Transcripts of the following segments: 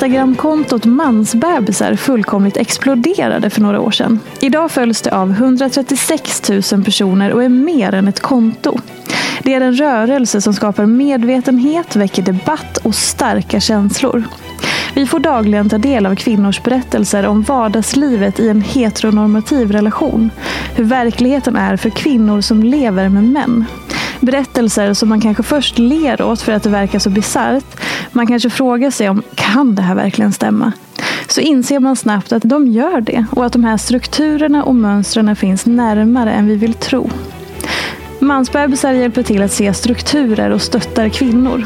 Instagramkontot Mansbebisar fullkomligt exploderade för några år sedan. Idag följs det av 136 000 personer och är mer än ett konto. Det är en rörelse som skapar medvetenhet, väcker debatt och starka känslor. Vi får dagligen ta del av kvinnors berättelser om vardagslivet i en heteronormativ relation. Hur verkligheten är för kvinnor som lever med män. Berättelser som man kanske först ler åt för att det verkar så bisarrt. Man kanske frågar sig om, kan det här verkligen stämma? Så inser man snabbt att de gör det och att de här strukturerna och mönstren finns närmare än vi vill tro. Mansbebisar hjälper till att se strukturer och stöttar kvinnor.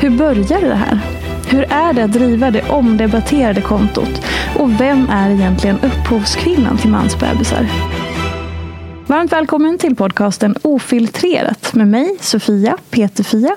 Hur börjar det här? Hur är det att driva det omdebatterade kontot? Och vem är egentligen upphovskvinnan till mansbebisar? Varmt välkommen till podcasten Ofiltrerat med mig, Sofia Peterfia.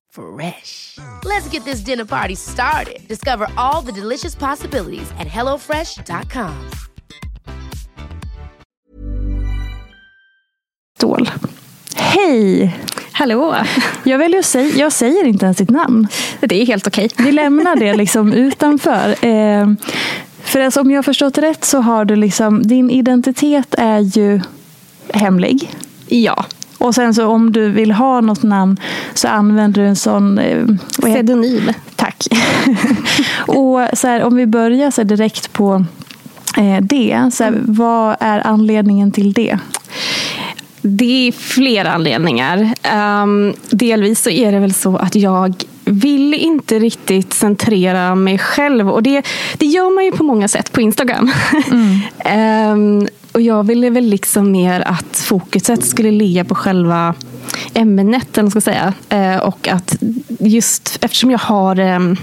Fresh. Let's get this dinner party started. Discover all the delicious possibilities at hellofresh.com. Stål. Hej! Hallå! Jag väljer att säga, jag säger inte ens ditt namn. Det är helt okej. Vi lämnar det liksom utanför. Eh, För alltså, om jag har förstått rätt så har du liksom, din identitet är ju hemlig. Ja. Och sen så om du vill ha något namn så använder du en sån... Eh, Pseudonym. Tack. och så här, om vi börjar så direkt på eh, det. Så här, vad är anledningen till det? Det är flera anledningar. Um, delvis så är det väl så att jag vill inte riktigt centrera mig själv. Och det, det gör man ju på många sätt på Instagram. Mm. um, och jag ville väl liksom mer att fokuset skulle ligga på själva ämnet, eller ska säga. Uh, och att just eftersom jag har um,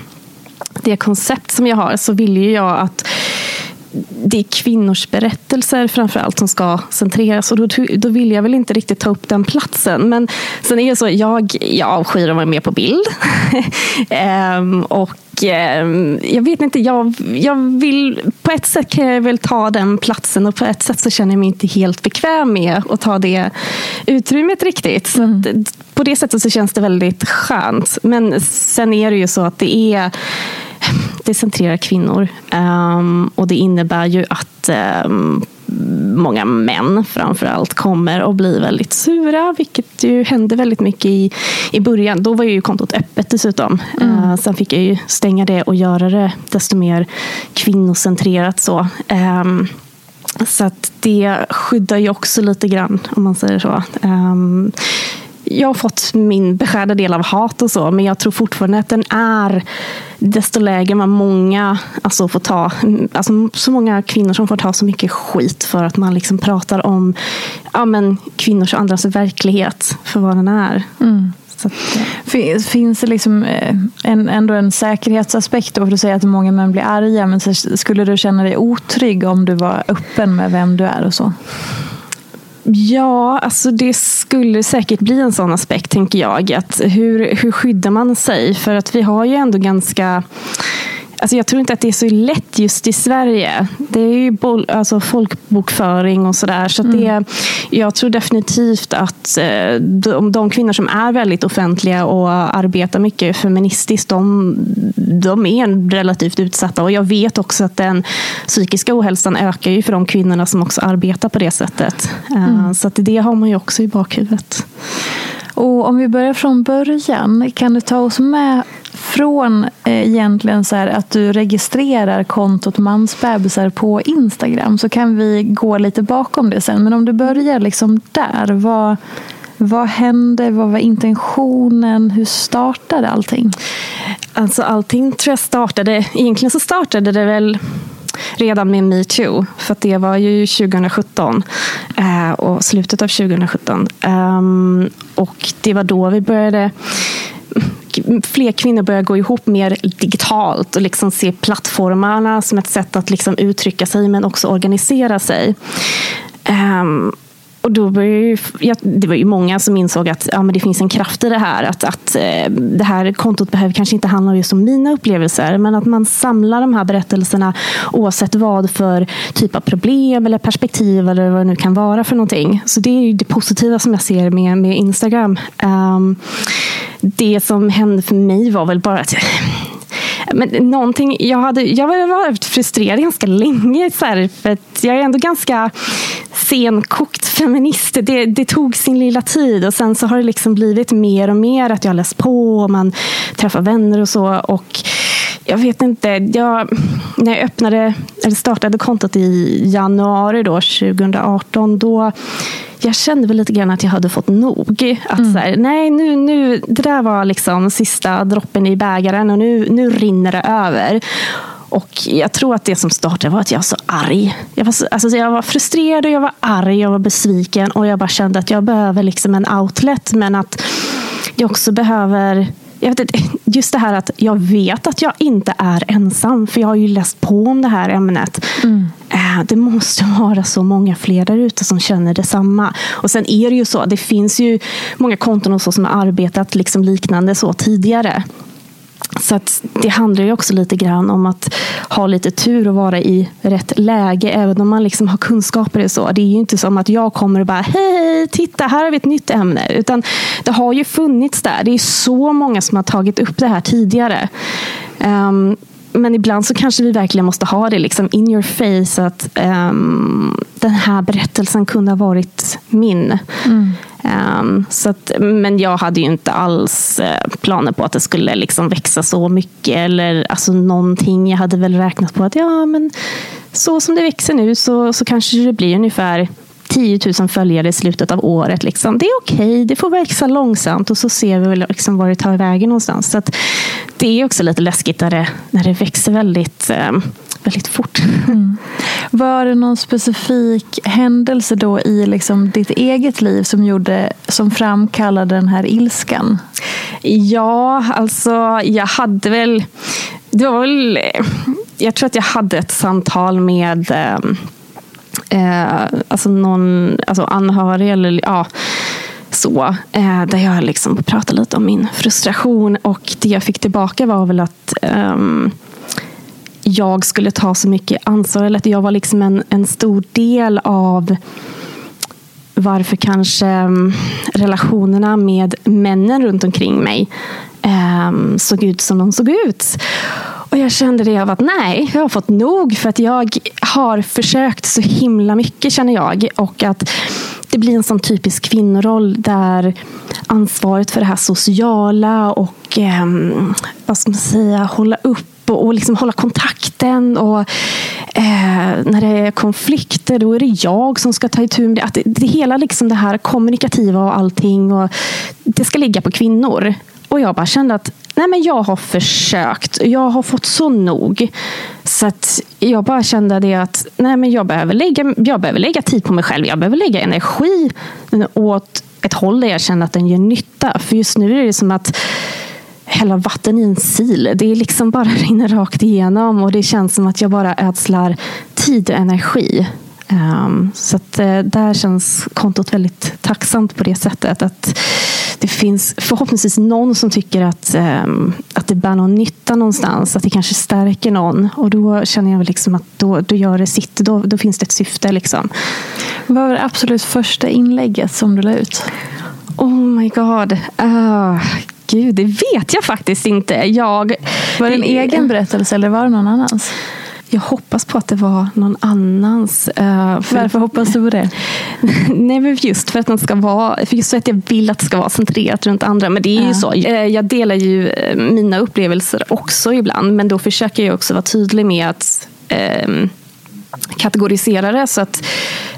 det koncept som jag har så vill ju jag att det är kvinnors berättelser framförallt som ska centreras. Och då, då vill jag väl inte riktigt ta upp den platsen. Men sen är det så, jag, jag avskyr att vara med på bild. ehm, och ehm, jag vet inte, jag, jag vill, på ett sätt kan jag väl ta den platsen och på ett sätt så känner jag mig inte helt bekväm med att ta det utrymmet riktigt. Så mm. på det sättet så känns det väldigt skönt. Men sen är det ju så att det är det centrerar kvinnor. Um, och det innebär ju att um, många män framför allt kommer att bli väldigt sura, vilket ju hände väldigt mycket i, i början. Då var ju kontot öppet dessutom. Mm. Uh, sen fick jag ju stänga det och göra det desto mer kvinnocentrerat. Så. Um, så att det skyddar ju också lite grann, om man säger så. Um, jag har fått min beskärda del av hat och så, men jag tror fortfarande att den är desto lägre man många alltså får ta, alltså så många kvinnor som får ta så mycket skit för att man liksom pratar om ja, men, kvinnors och andras verklighet för vad den är. Mm. Att, ja. Finns det liksom eh, en, ändå en säkerhetsaspekt då? För du säger att många män blir arga, men skulle du känna dig otrygg om du var öppen med vem du är och så? Ja, alltså det skulle säkert bli en sån aspekt, tänker jag. Att hur, hur skyddar man sig? För att vi har ju ändå ganska Alltså jag tror inte att det är så lätt just i Sverige. Det är ju bol, alltså folkbokföring och sådär. Så, så mm. jag tror definitivt att eh, de, de, kvinnor som är väldigt offentliga och arbetar mycket feministiskt, de, de är relativt utsatta. Och jag vet också att den psykiska ohälsan ökar ju för de kvinnorna som också arbetar på det sättet. Eh, mm. Så att det har man ju också i bakhuvudet. Och om vi börjar från början, kan du ta oss med från eh, egentligen så att du registrerar kontot mansbebisar på Instagram så kan vi gå lite bakom det sen. Men om du börjar liksom där, vad, vad hände? Vad var intentionen? Hur startade allting? Alltså allting tror jag startade, egentligen så startade det väl redan med metoo. För det var ju 2017 eh, och slutet av 2017. Um, ehm, och det var då vi började fler kvinnor börjar gå ihop mer digitalt och liksom se plattformarna som ett sätt att liksom uttrycka sig men också organisera sig. Um, och då var ju, ja, det var ju många som insåg att ja, men det finns en kraft i det här. Att, att eh, det här kontot behöver kanske inte handla just om mina upplevelser, men att man samlar de här berättelserna oavsett vad för typ av problem eller perspektiv eller vad det nu kan vara för någonting. Så det är det positiva som jag ser med, med Instagram. Um, det som hände för mig var väl bara att men någonting, jag, hade, jag har varit frustrerad ganska länge. Så här, för jag är ändå ganska senkokt feminist. Det, det, tog sin lilla tid och sen så har det liksom blivit mer och mer att jag har läst på och man träffar vänner och så. Och jag vet inte, jag, när jag öppnade, eller startade kontot i januari då, 2018, då jag kände väl lite grann att jag hade fått nog. Att mm. så här, nej, nu, nu, det där var liksom sista droppen i bägaren och nu, nu rinner det över. Och jag tror att det som startade var att jag var så arg. Jag var, så, alltså jag var frustrerad och jag var arg, jag var besviken och jag bara kände att jag behöver liksom en outlet men att jag också behöver jag vet inte, just det här att jag vet att jag inte är ensam, för jag har ju läst på om det här ämnet. Mm. Eh, det måste vara så många fler där ute som känner detsamma. Och sen är det ju så, det finns ju många konton och så som har arbetat liksom liknande så tidigare. Så att det handlar ju också lite grann om att ha lite tur och vara i rätt läge. Även om man liksom har kunskaper och så. Det är ju inte som att jag kommer och bara hej, titta här har vi ett nytt ämne. Utan det har ju funnits där. Det är så många som har tagit upp det här tidigare. Um, men ibland så kanske vi verkligen måste ha det liksom in your face att um, den här berättelsen kunde ha varit min. Mm. Um, så att, men jag hade ju inte alls eh, planer på att det skulle liksom växa så mycket. Eller alltså, någonting. Jag hade väl räknat på att ja, men så som det växer nu så, så kanske det blir ungefär 10 000 följare i slutet av året. Liksom. Det är okej, okay, det får växa långsamt och så ser vi liksom var det tar vägen någonstans. Så det är också lite läskigt när det, när det växer väldigt, um, väldigt fort. Mm. Var det någon specifik händelse då i liksom ditt eget liv som, gjorde, som framkallade den här ilskan? Ja, alltså jag hade väl... Det var väl jag tror att jag hade ett samtal med eh, alltså någon alltså anhörig eller ja, så. Eh, där jag liksom pratade lite om min frustration och det jag fick tillbaka var väl att eh, jag skulle ta så mycket ansvar. Eller att jag var liksom en, en stor del av varför kanske ehm, relationerna med männen runt omkring mig eh, såg ut som de såg ut. Och jag kände det av att nej, jag har fått nog för att jag har försökt så himla mycket känner jag. Och att det blir en sån typisk kvinnoroll där ansvaret för det här sociala och eh, vad ska man säga, hålla upp och, och liksom hålla kontakten. Och eh, När det är konflikter då är det jag som ska ta itu med det. Att det, det hela liksom det här kommunikativa och allting. Och det ska ligga på kvinnor. Och jag bara kände att nej men jag har försökt. Jag har fått så nog. Så att jag bara kände det att nej men jag, behöver lägga, jag behöver lägga tid på mig själv. Jag behöver lägga energi åt ett håll där jag känner att den gör nytta. För just nu är det som att hälla vatten i en sil. Det är liksom bara rinner rakt igenom och det känns som att jag bara ödslar tid och energi. Um, så att, uh, där känns kontot väldigt tacksamt på det sättet. att det finns förhoppningsvis någon som tycker att, um, att det bär någon nytta någonstans. Att det kanske stärker någon. Och då känner jag liksom att då, då gör det sitt. Då, då finns det ett syfte. Liksom. Vad var det absolut första inlägget som du la ut? Oh my god. Uh, gud, det vet jag faktiskt inte. Jag, var det en egen berättelse eller var det någon annans? Jag hoppas på att det var någon annans. Uh, för Varför hoppas du på det? Nej, men just för att den ska vara, för just för att jag vill att det ska vara centrerat runt andra. Men det är ja. ju så. Eh, jag delar ju eh, mina upplevelser också ibland. Men då försöker jag också vara tydlig med att um, kategorisera det så att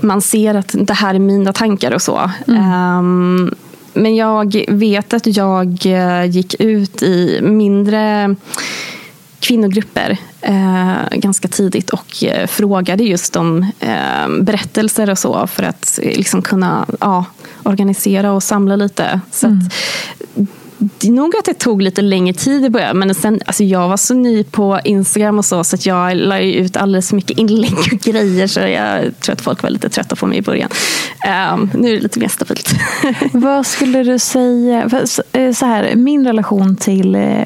man ser att det här är mina tankar och så. Mm. Um, men jag vet att jag gick ut i mindre kvinnogrupper eh, ganska tidigt och eh, frågade just om eh, berättelser och så för att eh, liksom kunna ja, organisera och samla lite. Så mm det är nog att det tog lite längre tid i början. Men sen, alltså jag var så ny på Instagram och så, så att jag la ut alldeles för mycket inlägg och grejer. Så jag tror att folk var lite trötta på mig i början. Um, nu är det lite mer stabilt. Vad skulle du säga? Eh, så här, min relation till eh,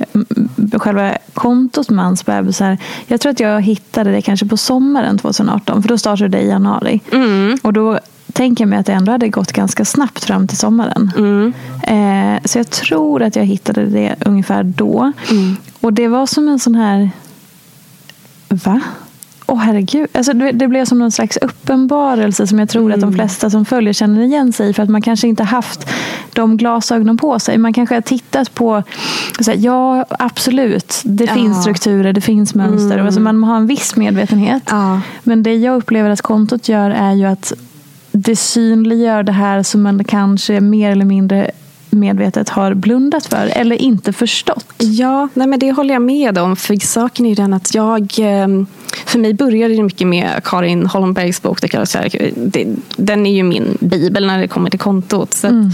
själva kontot Mans bebisar. Jag tror att jag hittade det kanske på sommaren 2018. För då startade det i januari. Mm. Och då tänker mig att det ändå hade gått ganska snabbt fram till sommaren. Mm. Eh, så jag tror att jag hittade det ungefär då. Mm. Och det var som en sån här... Va? Åh oh, herregud. Alltså, det, det blev som någon slags uppenbarelse som jag tror mm. att de mm. flesta som följer känner igen sig i. För att man kanske inte haft de glasögonen på sig. Man kanske har tittat på, så här, ja absolut, det ja. finns strukturer, det finns mönster. Mm. Alltså, man har en viss medvetenhet. Ja. Men det jag upplever att kontot gör är ju att det synliggör det här som man kanske mer eller mindre medvetet har blundat för eller inte förstått. Ja, nej men det håller jag med om. För saken är den att jag... Ehm, för mig började det mycket med Karin Holmbergs bok. Den är ju min bibel när det kommer till kontot. Så mm.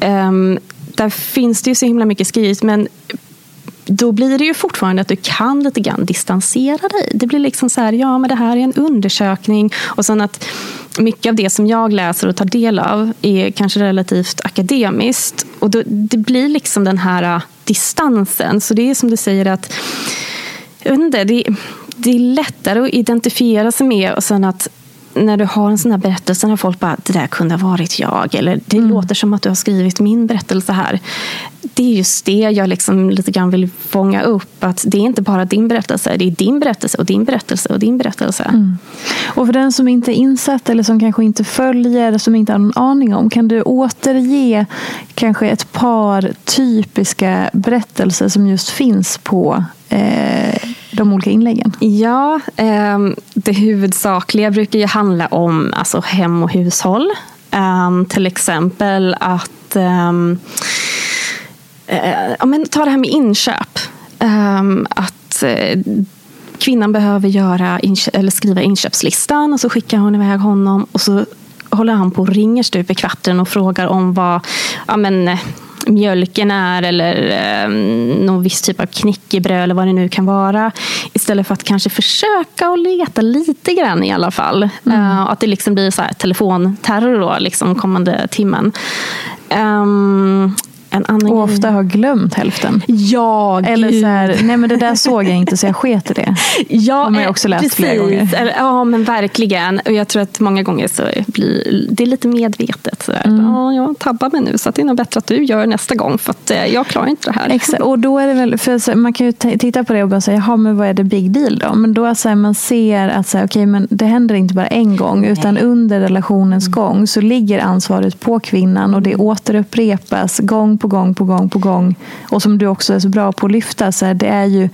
att, um, där finns det ju så himla mycket skrivet. Men då blir det ju fortfarande att du kan lite grann distansera dig. Det blir liksom så här, ja men det här är en undersökning. Och sen att mycket av det som jag läser och tar del av är kanske relativt akademiskt. Och då, det blir liksom den här äh, distansen. Så det är som du säger att jag vet inte, det, det är lättare att identifiera sig med och sen att när du har en sån här berättelse när folk bara, det där kunde ha varit jag. Eller det mm. låter som att du har skrivit min berättelse här. Det är just det jag liksom lite grann vill fånga upp. Att det är inte bara din berättelse, det är din berättelse och din berättelse och din berättelse. Mm. Och för den som inte är insatt eller som kanske inte följer, som inte har någon aning om, kan du återge kanske ett par typiska berättelser som just finns på eh, de olika inläggen? Ja, eh, det huvudsakliga brukar ju handla om alltså, hem och hushåll. Eh, till exempel att ehm, eh, ja, men ta det här med inköp. Ehm, att eh, kvinnan behöver göra eller skriva inköpslistan och så skickar hon iväg honom och så håller han på och ringer stup i kvarten och frågar om vad ja, men, mjölken är eller eh, någon viss typ av knäckebröd eller vad det nu kan vara. Istället för att kanske försöka och leta lite grann i alla fall. Mm. Uh, att det liksom blir så här telefonterror då, liksom kommande timmen. Um, en annan och ofta har glömt hälften. Ja, Eller så här, nej men det där såg jag inte så jag sket i det. Ja, har jag också läst precis. flera gånger. Ja, men verkligen. Och jag tror att många gånger så blir det lite medvetet. Så mm. ja, jag tabbar mig nu så det är nog bättre att du gör nästa gång för att eh, jag klarar inte det här. Exakt, och då är det väl, för man kan ju titta på det och bara säga, jaha men vad är det big deal då? Men då så här, man ser att så här, okay, men det händer inte bara en gång utan under relationens mm. gång så ligger ansvaret på kvinnan och det återupprepas gång på gång på gång på gång. Och som du också är så bra på att lyfta, så här, det är ju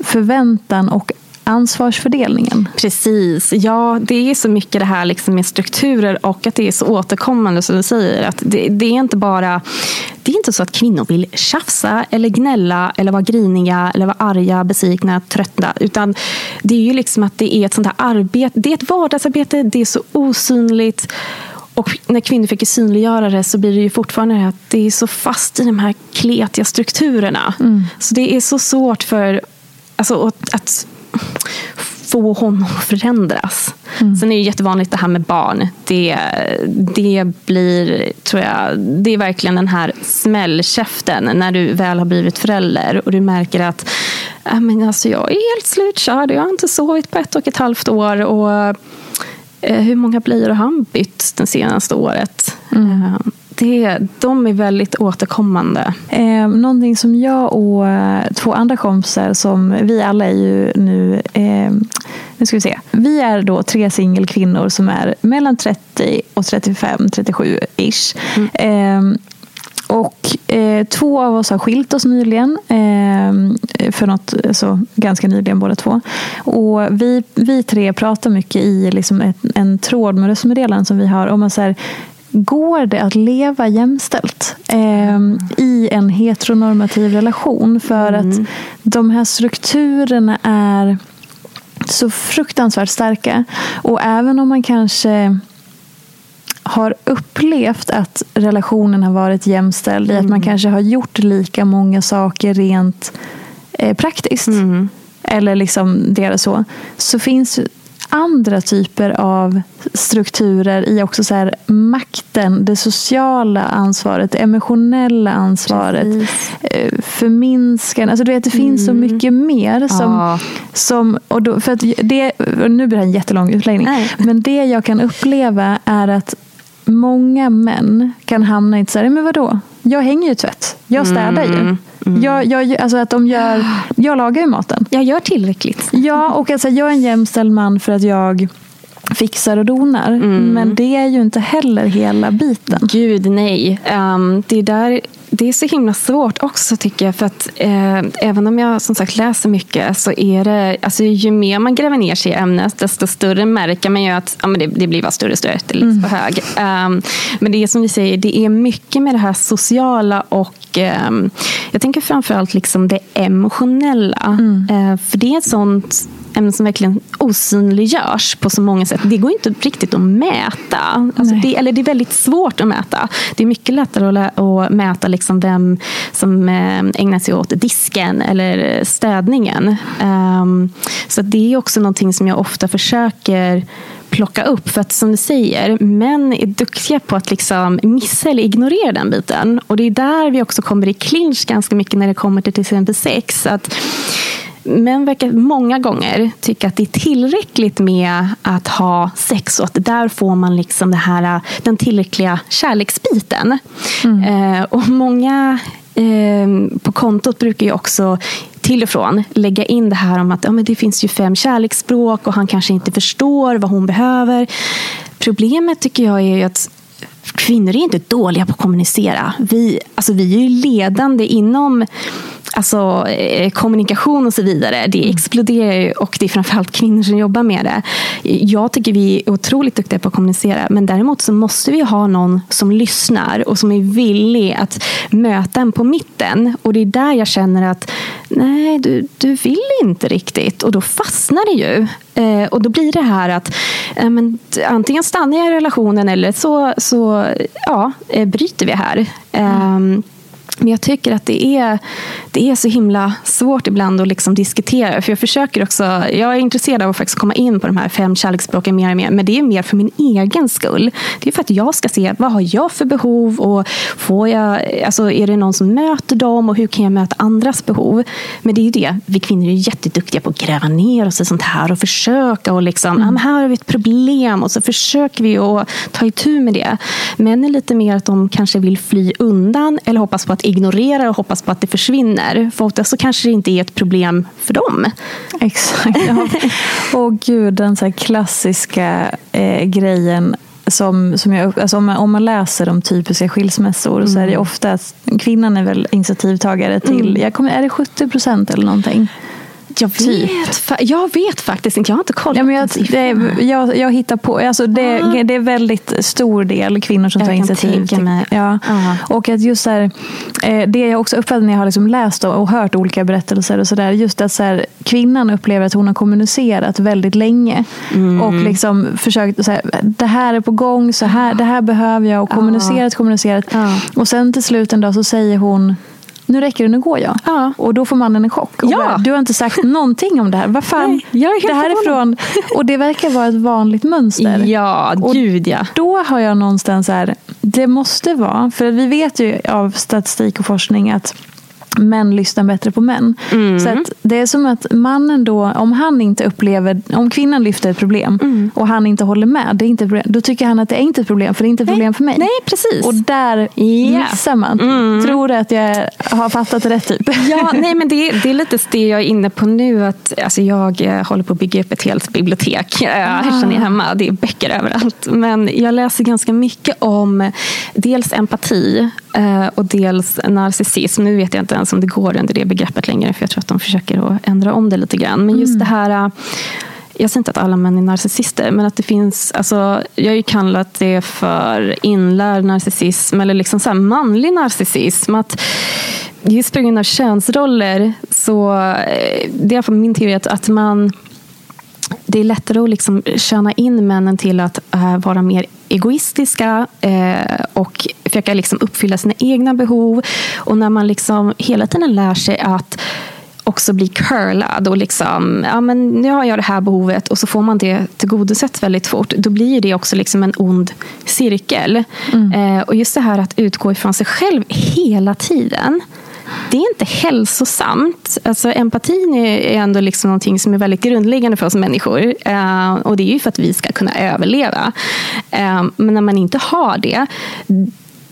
förväntan och ansvarsfördelningen. Precis. Ja, det är så mycket det här liksom med strukturer och att det är så återkommande som du säger. Att det, det, är inte bara det är inte så att kvinnor vill tjafsa eller gnälla eller vara griniga eller vara arga, besvikna, trötta. Utan det är ju liksom att det är ett sånt här arbete. Det är ett vardagsarbete, det är så osynligt. Och när kvinnor fick synliggöra det så blir det ju fortfarande det att det är så fast i de här kletiga strukturerna. Mm. Så det är så svårt för alltså, att, att få honom att förändras. Mm. Sen är det jättevanligt det här med barn. Det, det blir, tror jag, det är verkligen den här smällkäften när du väl har blivit förälder och du märker att men alltså, jag är helt slutkörd. Jag har inte sovit på ett och ett halvt år. Och hur många blöjor har han bytt det senaste året? Mm. Eh, det, de är väldigt återkommande. Eh, någonting som jag och eh, två andra kompisar, som vi alla är ju nu, eh, nu ska vi se. Vi är då tre singelkvinnor som är mellan 30 och 35, 37 ish. Mm. Eh, och eh, två av oss har skilt oss nyligen. Eh, för något, alltså, ganska nyligen båda två. Och vi, vi tre pratar mycket i liksom ett, en tråd med röstmeddelanden som vi har om att så här, Går det att leva jämställt eh, i en heteronormativ relation? För mm. att de här strukturerna är så fruktansvärt starka. Och även om man kanske har upplevt att relationen har varit jämställd mm. i att man mm. kanske har gjort lika många saker rent eh, praktiskt. Mm. Eller liksom deras så. Så finns andra typer av strukturer i också så här, makten, det sociala ansvaret, det emotionella ansvaret, Precis. Eh, förminskan. Alltså, du vet, det finns mm. så mycket mer. Som, ja. som, och då, för att det, nu blir det en jättelång utläggning. Nej. Men det jag kan uppleva är att många män kan hamna i ett så här, men vadå? Jag hänger ju tvätt. Jag städar ju. Mm. mm. Jag, jag, alltså att de gör, jag lagar ju maten. Jag gör tillräckligt. Ja, och alltså jag är en jämställd man för att jag fixar och donar. Mm. Men det är ju inte heller hela biten. Gud nej. Um, det, där, det är så himla svårt också tycker jag. För att eh, även om jag som sagt läser mycket så är det, alltså, ju mer man gräver ner sig i ämnet desto större märker man ju att ja, men det, det blir bara större och större mm. på hög. Um, men det är som vi säger, det är mycket med det här sociala och um, jag tänker framförallt liksom det emotionella. Mm. Uh, för det är ett sånt ämnen som verkligen osynliggörs på så många sätt. Det går inte riktigt att mäta. Alltså det, eller det är väldigt svårt att mäta. Det är mycket lättare att, att mäta liksom vem som eh, ägnar sig åt disken eller städningen. Um, så det är också någonting som jag ofta försöker plocka upp. För att som du säger, män är duktiga på att liksom missa eller ignorera den biten. Och det är där vi också kommer i clinch ganska mycket när det kommer till till exempel sex. Att män verkar många gånger tycka att det är tillräckligt med att ha sex och att där får man liksom det här, den tillräckliga kärleksbiten. Eh, och många eh, på kontot brukar ju också till och från lägga in det här om att ja, men det finns ju fem kärleksspråk och han kanske inte förstår vad hon behöver. Problemet tycker jag är att kvinnor är inte dåliga på att kommunicera. Vi, alltså, vi är ju ledande inom alltså, eh, kommunikation och så vidare. Det Mm. exploderar ju och det är framförallt kvinnor som jobbar med det. Jag tycker vi är otroligt duktiga på att kommunicera men däremot så måste vi ha någon som lyssnar och som är villig att möta en på mitten. Och det är där jag känner att nej, du, du vill inte riktigt och då fastnar det ju. Eh, och då blir det här att eh, men, antingen stannar jag i relationen eller så, så ja, eh, bryter vi här. Ehm, men jag tycker att det är, det är så himla svårt ibland att liksom diskutera. För jag försöker också, jag är intresserad av att faktiskt komma in på de här fem kärleksspråken mer och mer. Men det är mer för min egen skull. Det är för att jag ska se vad har jag för behov och får jag, alltså är det någon som möter dem och hur kan jag möta andras behov. Men det är ju det, vi kvinnor är jätteduktiga på att gräva ner oss i sånt här och försöka och liksom, mm. ah, här har vi ett problem och så försöker vi att ta itu med det. Män är lite mer att de kanske vill fly undan eller hoppas på att ignorera och hoppas på att det försvinner. För ofta så kanske det inte är ett problem för dem. Exakt. Ja. Och gud, den så klassiska eh, grejen som, som jag, alltså om, man, om man läser om typiska skilsmässor så är det ofta att kvinnan är väl initiativtagare till, jag kommer, är det 70 procent eller någonting? Jag vet, fa- jag vet faktiskt inte, jag har inte kollat Ja, men jag, det, jag, jag hittar på. Alltså det, det är väldigt stor del kvinnor som Jag tar initiativ. till-. Ja. Ja. Och att just här, eh, det jag också uppfattat när jag har liksom läst och hört olika berättelser och så där, just att så här, kvinnan upplever att hon har kommunicerat väldigt länge Mm. och liksom försökt så här, det här är på gång, så här, det här behöver jag och kommunicerat, kommunicerat. Ja. Och sen till slut en dag så säger hon nu räcker det, nu går jag. Ja. Och då får mannen en chock. Och Ja. bara, du har inte sagt någonting om det här. Vad fan? Nej, det här är från... Och det verkar vara ett vanligt mönster. Ja, Och gud ja. Då har jag någonstans här, det måste vara, för vi vet ju av statistik och forskning att män lyssnar bättre på män. Mm. Så det är som att mannen då, om han inte upplever, om kvinnan lyfter ett problem Mm. och han inte håller med, det är inte då tycker han att det är inte ett problem, för det är inte ett problem för mig. Nej, precis. Och där missar man. Tror du att jag har fattat rätt typ? Ja, nej, men det, är- det är lite det jag är inne på nu. Att, alltså, jag eh, håller på att bygga upp ett helt bibliotek. Eh, Här känner jag hemma. Det är böcker överallt. Men jag läser ganska mycket om dels empati eh, och dels narcissism. Nu vet jag inte ens om det går under det begreppet längre. För jag tror att de försöker att ändra om det lite grann. Men just det här eh, jag säger inte att alla män är narcissister, men att det finns... Alltså, jag har ju kallat det för inlärd narcissism eller liksom så här manlig narcissism. Att just på grund av könsroller så... eh, Det är i alla fall min teori att, att man... Det är lättare att liksom köna in männen till att eh, vara mer egoistiska eh, och försöka liksom uppfylla sina egna behov. Och när man liksom hela tiden lär sig att också bli curlad och liksom, ja men nu har jag det här behovet och så får man det tillgodosett väldigt fort. Då blir det också liksom en ond cirkel. Eh, och just det här att utgå ifrån sig själv hela tiden. Det är inte hälsosamt. Alltså, empatin är ändå liksom någonting som är väldigt grundläggande för oss människor. Eh, och det är ju för att vi ska kunna överleva. Eh, men när man inte har det,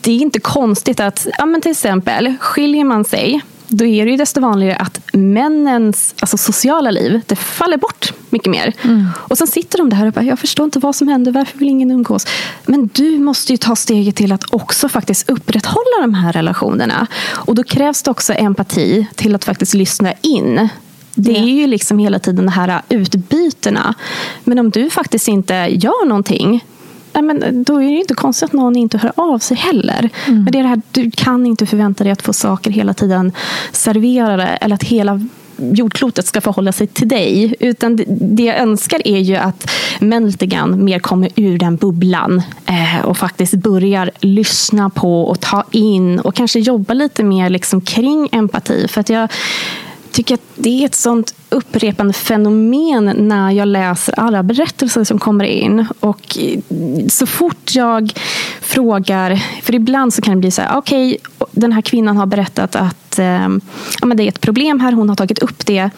det är inte konstigt att, ja, men till exempel, skiljer man sig då är det ju desto vanligare att männens alltså sociala liv det faller bort mycket mer. Och sen sitter de där och bara, jag förstår inte vad som händer, varför vill ingen umgås? Men du måste ju ta steget till att också faktiskt upprätthålla de här relationerna. Och då krävs det också empati till att faktiskt lyssna in. Det är ju liksom hela tiden de här utbytena. Men om du faktiskt inte gör någonting Nej, men då är det inte konstigt att någon inte hör av sig heller. Men det är det här, du kan inte förvänta dig att få saker hela tiden serverade eller att hela jordklotet ska förhålla sig till dig. Utan det, det jag önskar är ju att män lite grann mer kommer ur den bubblan eh, och faktiskt börjar lyssna på och ta in och kanske jobba lite mer liksom kring empati. För att jag tycker att det är ett sånt upprepande fenomen när jag läser alla berättelser som kommer in. Och så fort jag frågar, för ibland så kan det bli så här, okej, okay, den här kvinnan har berättat att eh, ja, men det är ett problem här, hon har tagit upp det.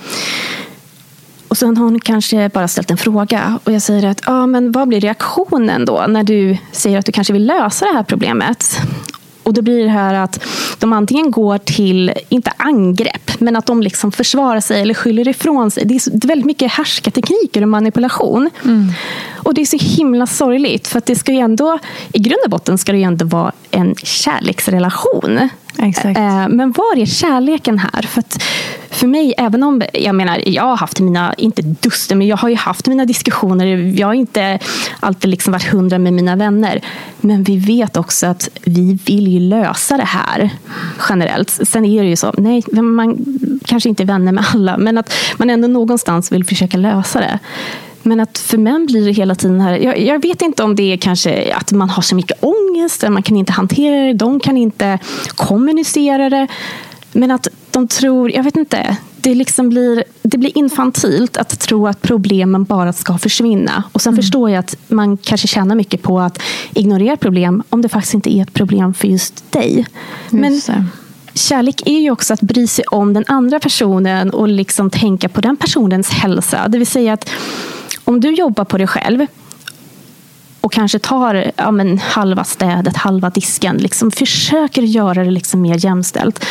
Och sen har hon kanske bara ställt en fråga och jag säger att ja, men vad blir reaktionen då när du säger att du kanske vill lösa det här problemet? Och då blir det här att de antingen går till, inte angrepp, men att de liksom försvarar sig eller skyller ifrån sig. Det det är väldigt mycket härskartekniker och manipulation. Mm. Och det är så himla sorgligt, för att det ska ju ändå, i grund och botten ska det ju ändå vara en kärleksrelation. Exakt. Eh, men var är kärleken här? För att för mig, även om jag menar, jag har haft mina, inte duster, men jag har ju haft mina diskussioner. Jag har inte alltid liksom varit hundra med mina vänner. Men vi vet också att vi vill ju lösa det här generellt. Sen är det ju så, nej, man kanske inte är vänner med alla, men att man ändå någonstans vill försöka lösa det. Men att för män blir det hela tiden här. Jag, jag, vet inte om det är kanske att man har så mycket ångest, man kan inte hantera det, de kan inte kommunicera det. Men att de tror, jag vet inte, det, liksom blir, det blir infantilt att tro att problemen bara ska försvinna. Och sen mm. förstår jag att man kanske tjänar mycket på att ignorera problem om det faktiskt inte är ett problem för just dig. Just Men det. kärlek är ju också att bry sig om den andra personen och liksom tänka på den personens hälsa. Det vill säga att om du jobbar på dig själv och kanske tar ja, men, halva städet, halva disken, liksom försöker göra det liksom mer jämställt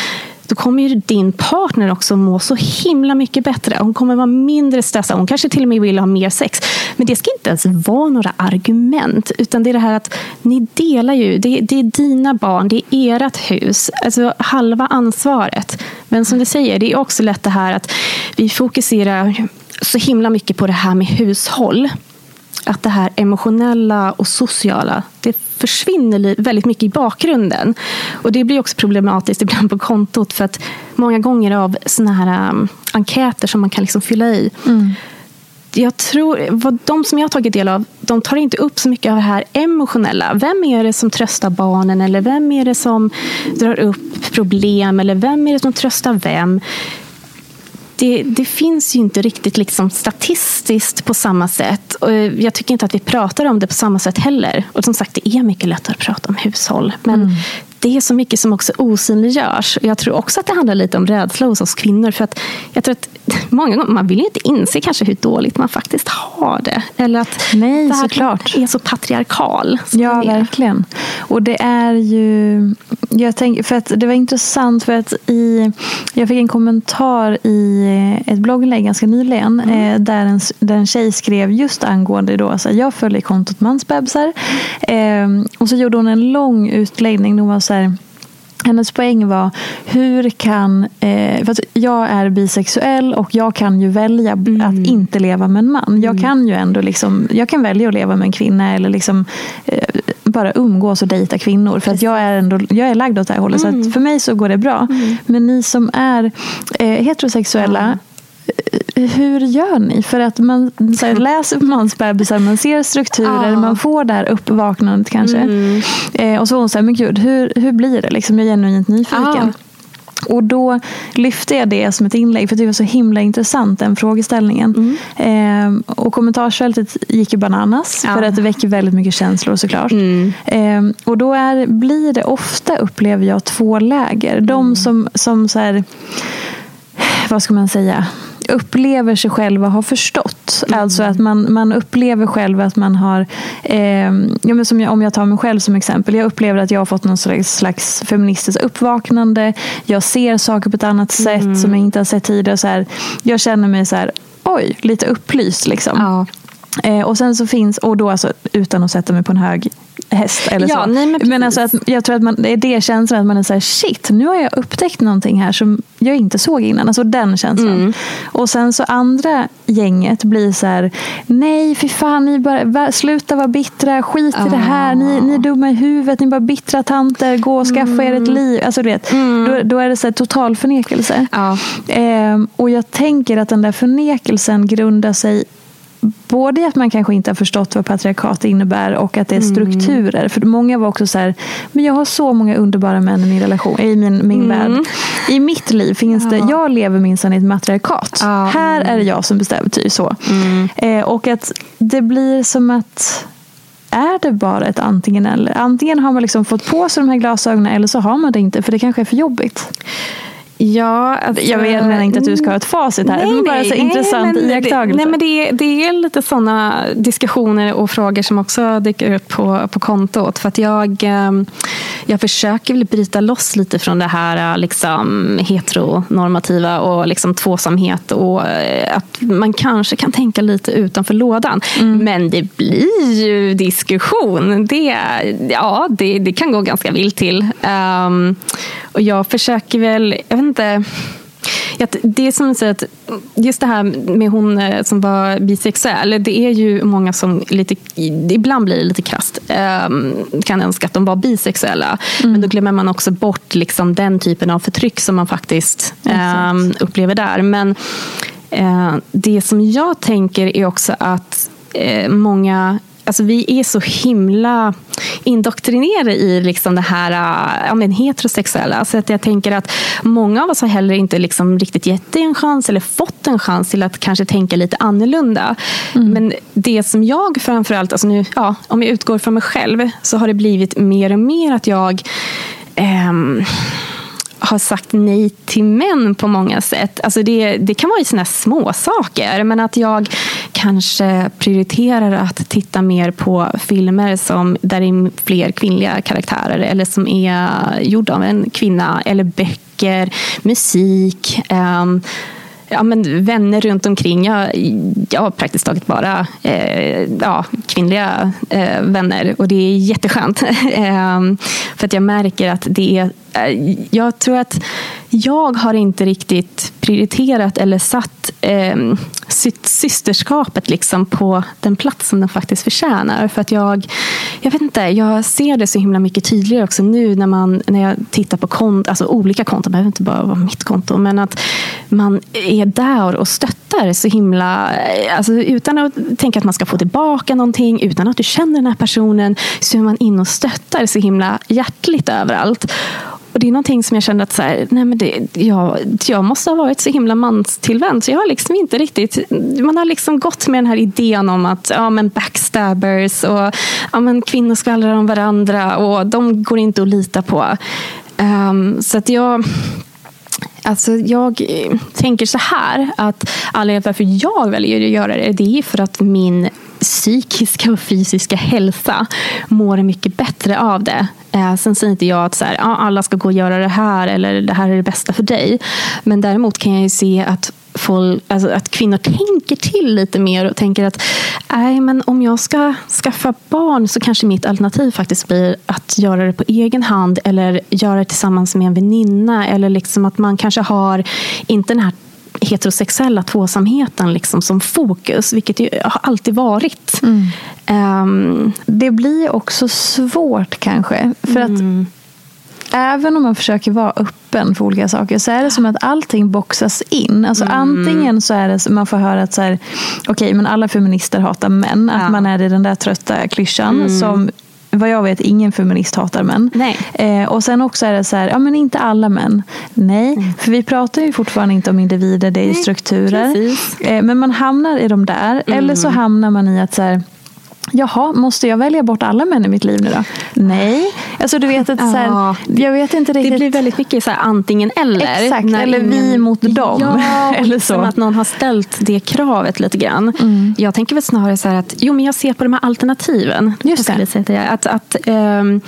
då kommer ju din partner också må så himla mycket bättre. Hon kommer vara mindre stressad. Hon kanske till och med vill ha mer sex. Men det ska inte ens vara några argument. Utan det är det här att ni delar ju. Det, det är dina barn, det är ert hus. Alltså halva ansvaret. Men som du säger, det är också lätt det här att vi fokuserar så himla mycket på det här med hushåll. Att det här emotionella och sociala, det försvinner väldigt mycket i bakgrunden. Och Det blir också problematiskt ibland på kontot för att många gånger av såna här um, enkäter som man kan liksom fylla i mm. Jag tror, vad de som jag har tagit del av, de tar inte upp så mycket av det här emotionella. Vem är det som tröstar barnen? Eller vem är det som drar upp problem? Eller vem är det som tröstar vem? Det, det, finns ju inte riktigt liksom statistiskt på samma sätt. Och eh, jag tycker inte att vi pratar om det på samma sätt heller. Och som sagt, det är mycket lättare att prata om hushåll. Men mm det är så mycket som också osynliggörs. Jag tror också att det handlar lite om rädsla hos oss kvinnor. För att jag tror att många gånger man vill ju inte inse kanske hur dåligt man faktiskt har det. Eller att Nej, såklart. är så patriarkal. Ja, verkligen. Och det är ju... Jag tänk, för att det var intressant för att i, jag fick en kommentar i ett blogginlägg ganska nyligen mm. eh, där, en, där en tjej skrev just angående då, så här, jag följer kontot mansbebisar eh, och så gjorde hon en lång utläggning. Hon var så här, hennes poäng var, hur kan... Eh, för jag är bisexuell och jag kan ju välja mm. att inte leva med en man. Mm. Jag kan ju ändå liksom, jag kan välja att leva med en kvinna eller liksom, eh, bara umgås och dejta kvinnor. För att jag är, ändå, jag är lagd åt det här hållet. Mm. Så för mig så går det bra. Mm. Men ni som är eh, heterosexuella hur gör ni? För att man så här, läser på mansbebisar, man ser strukturer, ah. man får det här uppvaknandet kanske. Mm. Eh, och så var hon så här, men gud, hur, hur blir det? Liksom, jag är genuint nyfiken. Ah. Och då lyfte jag det som ett inlägg för det var så himla intressant den frågeställningen. Mm. Eh, och kommentarsfältet gick ju bananas ja. för att det väcker väldigt mycket känslor såklart. Mm. Eh, och då är, blir det ofta, upplever jag, två läger. De mm. som, som så här, vad ska man säga, upplever sig själva ha förstått. Mm. Alltså att man, man upplever själv att man har, eh, ja, men som jag, om jag tar mig själv som exempel, jag upplever att jag har fått någon slags, slags feministiskt uppvaknande. Jag ser saker på ett annat sätt mm. som jag inte har sett tidigare. Så här, jag känner mig så här, oj, lite upplyst liksom. Ja. Eh, och sen så finns, och då alltså utan att sätta mig på en hög häst eller ja, så. Nej, men, men alltså att, jag tror att man, det är det känslan att man är så här, shit, nu har jag upptäckt någonting här som jag inte såg innan. Alltså den känslan. Mm. Och sen så andra gänget blir så här, nej för fan, ni bara, sluta vara bittra, skit i det här, ni, ni är dumma i huvudet, ni är bara bittra tanter, gå och skaffa mm. er ett liv. Alltså, du vet, mm. då, då är det så här, total förnekelse. Ja. Ehm, och jag tänker att den där förnekelsen grundar sig både att man kanske inte har förstått vad patriarkat innebär och att det är mm. strukturer. Mm. För många var också så här, men jag har så många underbara män i min relation, i min, min mm. värld. I mitt liv finns ja. det, jag lever minsann i ett matriarkat. Ja. Här är det jag som bestämmer, typ så. Mm. Eh, och att det blir som att är det bara ett antingen eller? Antingen har man liksom fått på sig de här glasögonen eller så har man det inte för det kanske är för jobbigt. Ja, alltså, jag menar inte att du ska ha ett facit här. Nej, det var bara så nej, intressant men, iakttagelse. Nej, men det, det är lite sådana diskussioner och frågor som också dyker upp på, på kontot. För att jag, ehm, jag försöker väl bryta loss lite från det här liksom, heteronormativa och liksom, tvåsamhet. Och eh, att man kanske kan tänka lite utanför lådan. Mm. Men det blir ju diskussion. Det, ja, det, det kan gå ganska vilt till. Um, och jag försöker väl, jag vet inte, det är som att säga att just det här med hon eh, som var bisexuell, det är ju många som lite, ibland blir det lite krasst, ehm, kan önska att de var bisexuella. Mm. Men då glömmer man också bort liksom den typen av förtryck som man faktiskt um, upplever där. Men uh, det som jag tänker är också att uh, många Alltså vi är så himla indoktrinerade i liksom det här ja, men heterosexuella. Så att jag tänker att många av oss har heller inte liksom riktigt gett det en chans eller fått en chans till att kanske tänka lite annorlunda. Mm. Men det som jag framförallt, alltså nu, ja, om jag utgår från mig själv, så har det blivit mer och mer att jag ehm, har sagt nej till män på många sätt. Alltså det, det kan vara i såna små saker men att jag kanske prioriterar att titta mer på filmer som, där det är fler kvinnliga karaktärer eller som är gjorda av en kvinna eller böcker, musik. Um, ja, men vänner runt omkring. Jag, jag har praktiskt taget bara eh, ja, kvinnliga eh, vänner och det är jätteskönt. Ehm, för att jag märker att det är Eh, jag tror att jag har inte riktigt prioriterat eller satt eh, systerskapet liksom på den plats som den faktiskt förtjänar. För att jag, jag vet inte, jag ser det så himla mycket tydligare också nu när, man, när jag tittar på kont, alltså olika konton, det behöver inte bara vara mitt konto, men att man är där och stöttar så himla, eh, alltså utan att tänka att man ska få tillbaka någonting, utan att du känner den här personen, så är man in och stöttar så himla hjärtligt överallt. Och det är någonting som jag kände att så här, nej men det, jag, jag måste ha varit så himla manstillvänd. Så jag har liksom inte riktigt, man har liksom gått med den här idén om att ja, men backstabbers och ja, men kvinnor skvallrar om varandra och de går inte att lita på. Um, så att jag Alltså jag eh, tänker så här att anledningen till varför jag väljer att göra det, det är för att min psykiska och fysiska hälsa mår mycket bättre av det. Eh, sen säger inte jag att så här, alla ska gå och göra det här eller det här är det bästa för dig. Men däremot kan jag ju se att folk, alltså att kvinnor tänker till lite mer och tänker att nej, men om jag ska skaffa barn så kanske mitt alternativ faktiskt blir att göra det på egen hand eller göra det tillsammans med en väninna. Eller liksom att man kanske har inte den här heterosexuella tvåsamheten liksom som fokus, vilket ju har alltid varit. Mm. Um, det blir också svårt kanske. För mm. att även om man försöker vara öppen för olika saker så är det som att allting boxas in. Alltså mm. Antingen så är det som man får höra att så här, okay, men alla feminister hatar män. Att man är i den där trötta klyschan mm. som vad jag vet, ingen feminist hatar män. Eh, och sen också är det så här, ja men inte alla män. Nej, mm. för vi pratar ju fortfarande inte om individer, det är Nej, strukturer. Eh, men man hamnar i de där, mm. eller så hamnar man i att så här, Jaha, måste jag välja bort alla män i mitt liv nu då? Nej. Alltså du vet att så här, jag vet inte riktigt. Det blir väldigt mycket så här, antingen eller. Exakt, eller ingen... vi mot dem. Ja, eller så. Som att någon har ställt det kravet lite grann. Mm. Jag tänker väl snarare så här att jo, men jag ser på de här alternativen. Just det. Säga. Att, att, um,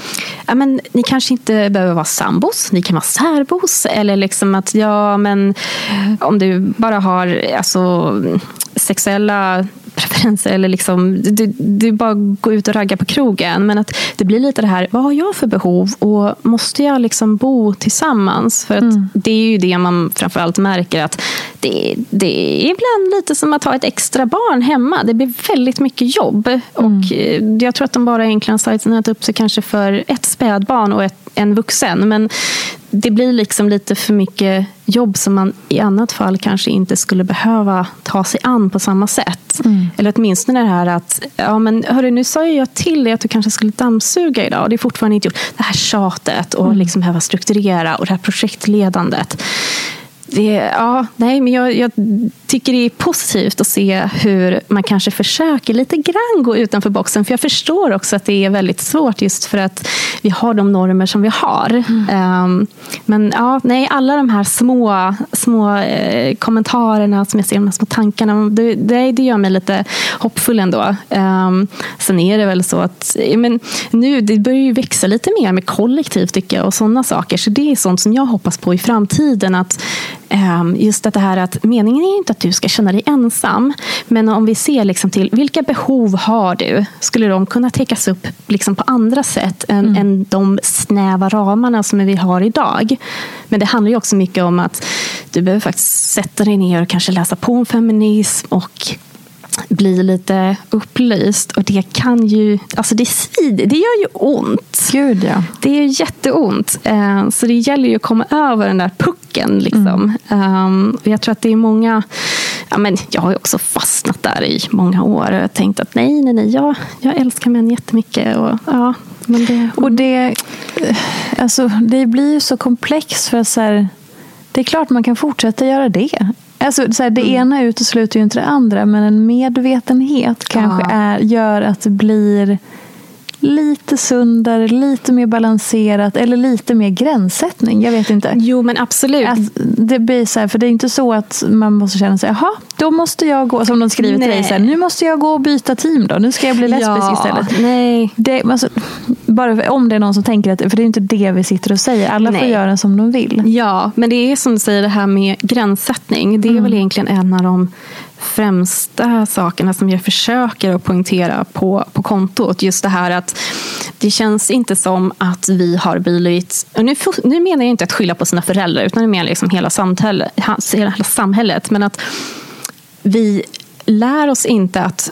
ja, men, ni kanske inte behöver vara sambos, ni kan vara särbos. Eller liksom att ja, men om du bara har alltså, sexuella preferenser eller liksom, det, det är bara att gå ut och ragga på krogen. Men att det blir lite det här, vad har jag för behov och måste jag liksom bo tillsammans? För att mm. det är ju det man framförallt märker att det, det är ibland lite som att ha ett extra barn hemma. Det blir väldigt mycket jobb. Mm. Och eh, jag tror att de bara egentligen signat upp sig kanske för ett spädbarn och ett, en vuxen. Men det blir liksom lite för mycket jobb som man i annat fall kanske inte skulle behöva ta sig an på samma sätt. Mm. Eller åtminstone det här att, ja men hörru, nu sa jag till dig att du kanske skulle dammsuga idag och det är fortfarande inte gjort. Det här tjatet och mm. liksom behöva strukturera och det här projektledandet Det, ja, nej, men jag, jag, tycker det är positivt att se hur man kanske försöker lite grann gå utanför boxen. För jag förstår också att det är väldigt svårt just för att vi har de normer som vi har. Mm. Um, men ja, nej, alla de här små, små eh, kommentarerna som jag ser, de här små tankarna, det, det, det gör mig lite hoppfull ändå. Um, sen är det väl så att men nu, det börjar ju växa lite mer med kollektiv tycker jag och sådana saker. Så det är sånt som jag hoppas på i framtiden. att Ehm, just det här att meningen är inte att du ska känna dig ensam. Men om vi ser liksom till vilka behov har du? Skulle de kunna täckas upp liksom på andra sätt än, mm. än de snäva ramarna som vi har idag? Men det handlar ju också mycket om att du behöver faktiskt sätta dig ner och kanske läsa på om feminism och bli lite upplyst. Och det kan ju, alltså det svider, det gör ju ont. Gud ja. Det är jätteont. Eh, så det gäller ju att komma över den där pucken. Liksom. Mm. Jag tror att det är många, ja, men jag har också fastnat där i många år och tänkt att nej, nej, nej, jag, jag älskar män jättemycket. Och, ja, men det, och det, alltså, det blir ju så komplext. för så här, Det är klart man kan fortsätta göra det. Alltså, så här, det mm. ena utesluter ju inte det andra, men en medvetenhet kanske ja. är, gör att det blir lite sundare, lite mer balanserat eller lite mer gränssättning. Jag vet inte. Jo, men absolut. Att det blir så här, för det är inte så att man måste känna sig, jaha, då måste jag gå, som de skriver till dig, så här, nu måste jag gå och byta team då, nu ska jag bli lesbisk ja, istället. Nej. Det, alltså, bara om det är någon som tänker att, för det är inte det vi sitter och säger, alla nej. får göra som de vill. Ja, men det är som du säger, det här med gränssättning, det är mm. väl egentligen en av de främsta sakerna som jag försöker att poängtera på, på kontot. Just det här att det känns inte som att vi har blivit... Nu, nu menar jag inte att skylla på sina föräldrar, utan jag menar liksom hela, samhället, hela samhället. Men att vi lär oss inte att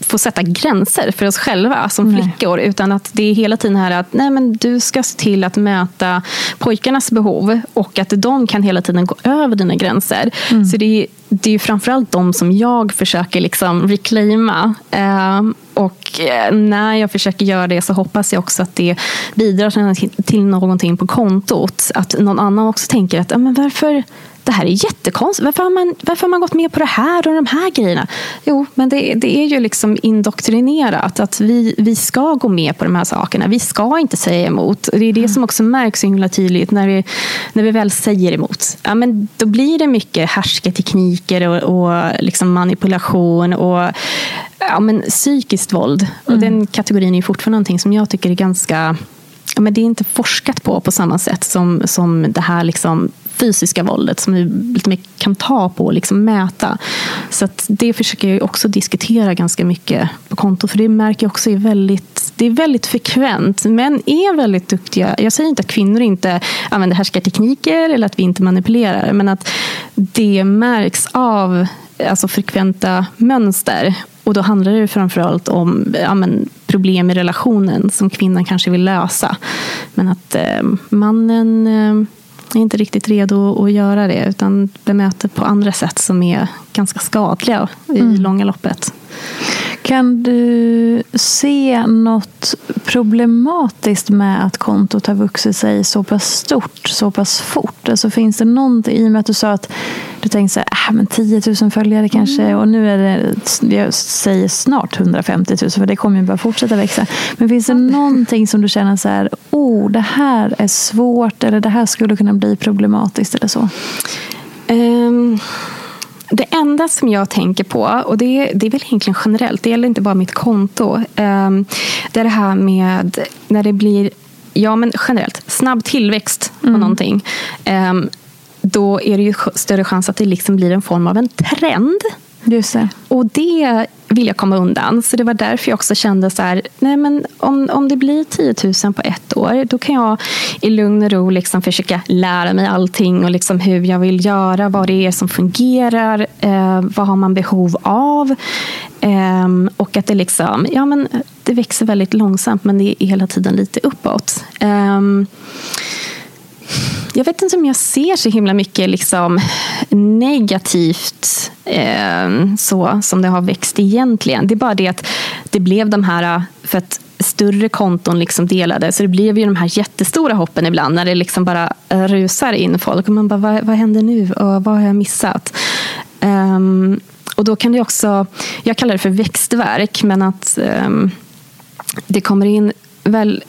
få sätta gränser för oss själva som nej. flickor. Utan att det är hela tiden här att nej, men du ska se till att möta pojkarnas behov och att de kan hela tiden gå över dina gränser. Mm. Så det är, det är framförallt de som jag försöker liksom reclaima. Eh, och när jag försöker göra det så hoppas jag också att det bidrar till någonting på kontot. Att någon annan också tänker att men varför det här är jättekonstigt. Varför har, man, varför har man gått med på det här och de här grejerna? Jo, men det, det är ju liksom indoktrinerat att vi, vi ska gå med på de här sakerna. Vi ska inte säga emot. Det är det mm. som också märks så himla tydligt när vi, när vi väl säger emot. Ja, men då blir det mycket härsketekniker och, och liksom manipulation och ja, men psykiskt våld. Mm. Och den kategorin är fortfarande någonting som jag tycker är ganska men det är inte forskat på på samma sätt som, som det här liksom fysiska våldet som vi lite mer kan ta på och liksom mäta. Så det försöker jag också diskutera ganska mycket på konto för det märker jag också är väldigt, det är väldigt frekvent. Män är väldigt duktiga. Jag säger inte att kvinnor inte använder härskartekniker eller att vi inte manipulerar men att det märks av alltså frekventa mönster. Och då handlar det framförallt om ja, men, problem i relationen som kvinnan kanske vill lösa. Men att eh, mannen eh, är inte riktigt redo att göra det utan bemöter på andra sätt som är ganska skadliga i mm. långa loppet. Kan du se något problematiskt med att kontot har vuxit sig så pass stort, så pass fort? Alltså finns det någonting, i och med att du sa att du tänkte så här, äh, men 10 000 följare kanske, mm. och nu är det, jag säger snart 150 000, för det kommer ju bara fortsätta växa. Men finns det någonting som du känner så här, oh, det här är svårt, eller det här skulle kunna bli problematiskt, eller så? Um. Det enda som jag tänker på, och det, det är väl egentligen generellt, det gäller inte bara mitt konto. Ehm, det är det här med när det blir, ja men generellt, snabb tillväxt på mm. någonting. Ehm, då är det ju större chans att det liksom blir en form av en trend. Just det. Och det vill jag komma undan. Så det var därför jag också kände så här, nej men om, om det blir 10 000 på ett år, då kan jag i lugn och ro liksom försöka lära mig allting och liksom hur jag vill göra, vad det är som fungerar, eh, vad har man behov av? Eh, och att det liksom, ja men det växer väldigt långsamt men det är hela tiden lite uppåt. Eh, jag vet inte om jag ser så himla mycket liksom negativt eh, så som det har växt egentligen. Det är bara det att det blev de här, äh, för att större konton liksom delade. Så det blev ju de här jättestora hoppen ibland när det liksom bara rusar in folk. Och man bara, vad, vad händer nu? Och vad har jag missat? Um, och då kan det också, jag kallar det för växtverk, men att um, det kommer in väl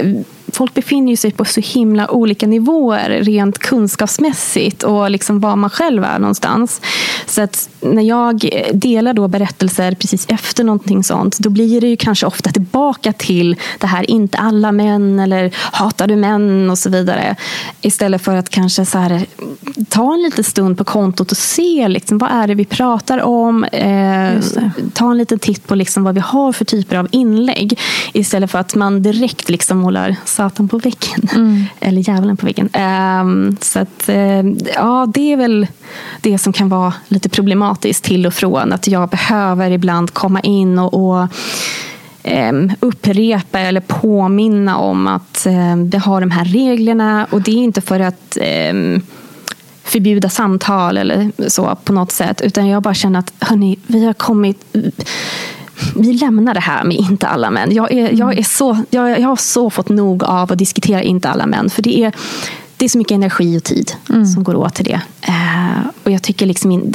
folk befinner sig på så himla olika nivåer rent kunskapsmässigt och liksom var man själv är någonstans. Så att när jag delar då berättelser precis efter någonting sånt, då blir det ju kanske ofta tillbaka till det här inte alla män eller hatar du män och så vidare. Istället för att kanske så här, ta en liten stund på kontot och se liksom, vad är det vi pratar om. Eh, ta en liten titt på liksom vad vi har för typer av inlägg. Istället för att man direkt liksom målar Satan på väggen. Mm. Eller djävulen på väggen. Um, så att, uh, ja, det är väl det som kan vara lite problematiskt till och från. Att jag behöver ibland komma in och, och um, upprepa eller påminna om att um, vi har de här reglerna. Och det är inte för att förbjuda samtal eller så på något sätt. Utan jag bara känner att hörni, vi har kommit vi lämnar det här med inte alla män. Jag, är, jag, är så, jag, jag har så fått nog av att diskutera inte alla män. För det är, det är så mycket energi och tid mm. som går åt till det. Eh, och jag tycker liksom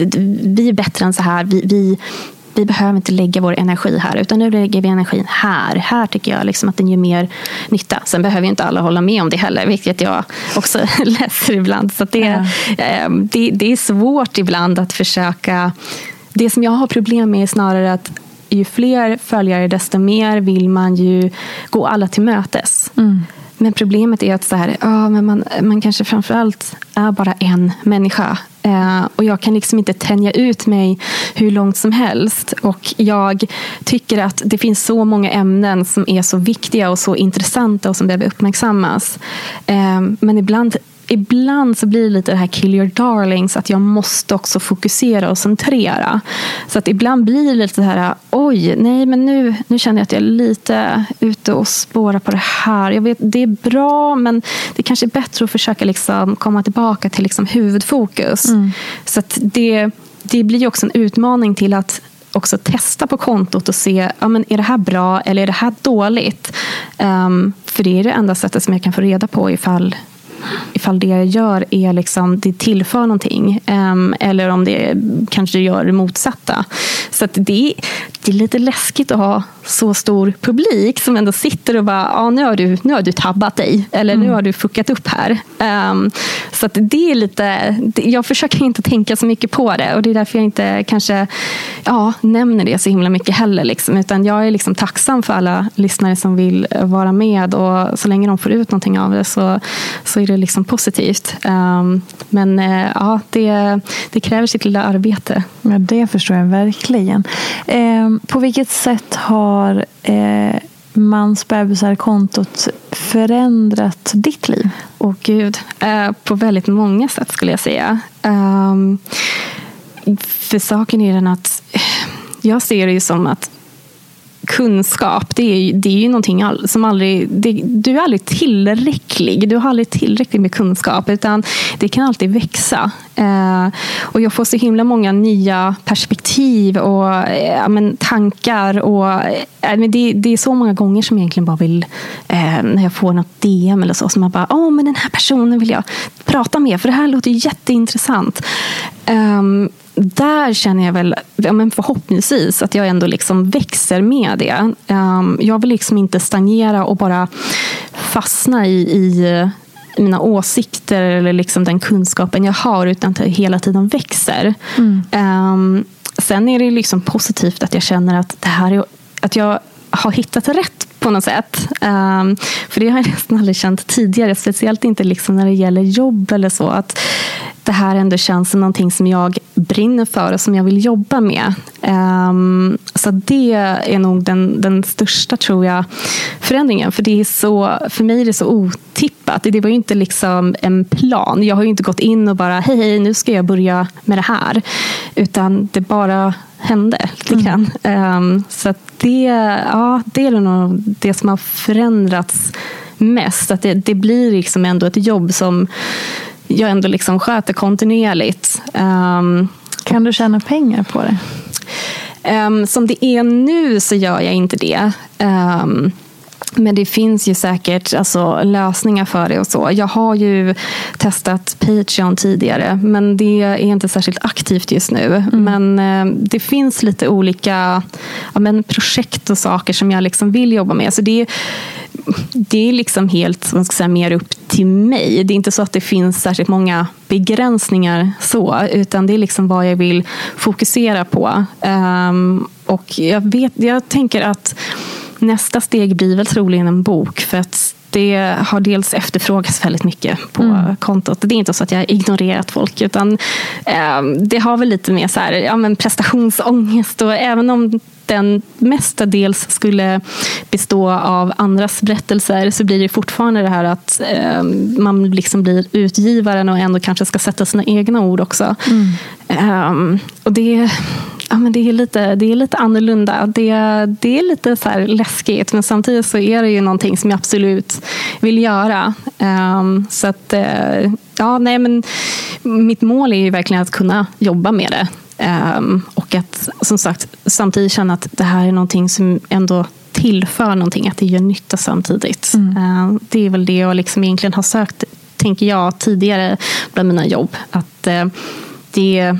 vi är bättre än så här. Vi, vi, vi behöver inte lägga vår energi här, utan nu lägger vi energin här. Här tycker jag liksom att den gör mer nytta. Sen behöver inte alla hålla med om det heller, vilket jag också läser ibland. Så det, ja. eh, det, det är svårt ibland att försöka det som jag har problem med är snarare att ju fler följare desto mer vill man ju gå alla till mötes. Mm. Men problemet är att så här, ja, men man, man kanske framförallt är bara en människa. Eh, och jag kan liksom inte tänja ut mig hur långt som helst. Och jag tycker att det finns så många ämnen som är så viktiga och så intressanta och som behöver uppmärksammas. Eh, men ibland ibland så blir det lite det här kill your darlings, att jag måste också fokusera och centrera. Så att ibland blir det lite så här, oj, nej men nu, nu känner jag att jag är lite ute och spårar på det här. Jag vet, det är bra, men det kanske är bättre att försöka liksom komma tillbaka till liksom huvudfokus. Mm. Så att det, det blir också en utmaning till att också testa på kontot och se, ja, men är det här bra eller är det här dåligt? Um, för det är det enda sättet som jag kan få reda på ifall ifall det jag gör är liksom, det tillför någonting. Um, eller om det kanske gör det motsatta. Så det, det är lite läskigt att ha så stor publik som ändå sitter och bara, ja, nu, har du, nu har du tabbat dig. Eller mm. nu har du fuckat upp här. Um, så det är lite, jag försöker inte tänka så mycket på det. Och det är därför jag inte kanske ja, nämner det så himla mycket heller. Liksom. Utan jag är liksom tacksam för alla lyssnare som vill vara med. Och så länge de får ut någonting av det så, så är det liksom positivt. Um, men uh, ja, det, det kräver sitt lilla arbete. Ja, det förstår jag verkligen. Eh, på vilket sätt har eh, Mans bebisar-kontot förändrat ditt liv? Åh gud, eh, på väldigt många sätt skulle jag säga. Um, för saken är den att jag ser det ju som att kunskap, det är, det är ju någonting som aldrig... Det, du är aldrig tillräcklig. Du har aldrig tillräckligt med kunskap. Utan det kan alltid växa. Eh, och jag får så himla många nya perspektiv och eh, men, tankar. Och, eh, men det, det, är så många gånger som jag egentligen bara vill... Eh, när jag får något DM eller så, som jag bara, åh, men den här personen vill jag prata med. För det här låter jätteintressant. Um, där känner jag väl, ja, men förhoppningsvis, att jag ändå liksom växer med det. Um, jag vill liksom inte stagnera och bara fastna i, i mina åsikter eller liksom den kunskapen jag har, utan att jag hela tiden växer. Mm. Um, sen är det liksom positivt att jag känner att, det här är, att jag har hittat rätt på något sätt. Um, för det har jag nästan aldrig känt tidigare, speciellt inte liksom när det gäller jobb eller så. Att det här ändå känns som någonting som jag brinner för och som jag vill jobba med. Um, så det är nog den, den största, tror jag, förändringen. För, det är så, för mig är det så otippat. Det var ju inte liksom en plan. Jag har ju inte gått in och bara, hej, hej, nu ska jag börja med det här. Utan det bara hände lite grann. Mm. Så det, ja, det är nog det som har förändrats mest. Att det, det blir liksom ändå ett jobb som jag ändå liksom sköter kontinuerligt. Um, kan du tjäna pengar på det? Um, som det är nu så gör jag inte det. Men det finns ju säkert alltså, lösningar för det och så. Jag har ju testat Patreon tidigare, men det är inte särskilt aktivt just nu. Mm. Men eh, det finns lite olika ja, men projekt och saker som jag liksom vill jobba med. Så det, det är liksom helt man ska säga, mer upp till mig. Det är inte så att det finns särskilt många begränsningar så, utan det är liksom vad jag vill fokusera på. Um, och jag, vet, jag tänker att nästa steg blir väl troligen en bok. För att det har dels efterfrågats väldigt mycket på mm. kontot. Det är inte så att jag har ignorerat folk, utan eh, det har väl lite mer så här, ja, men prestationsångest. Och även om den mestadels skulle bestå av andras berättelser så blir det fortfarande det här att eh, man liksom blir utgivaren och ändå kanske ska sätta sina egna ord också. Mm. Um, och det, ja, men det, är lite, det är lite annorlunda. Det, det är lite så läskigt men samtidigt så är det ju någonting som jag absolut vill göra. Um, så att, uh, ja, nej, men mitt mål är ju verkligen att kunna jobba med det. Um, och att som sagt samtidigt känna att det här är någonting som ändå tillför någonting, att det gör nytta samtidigt. Mm. Uh, det är väl det jag liksom egentligen har sökt, tänker jag, tidigare bland mina jobb. Att uh, det,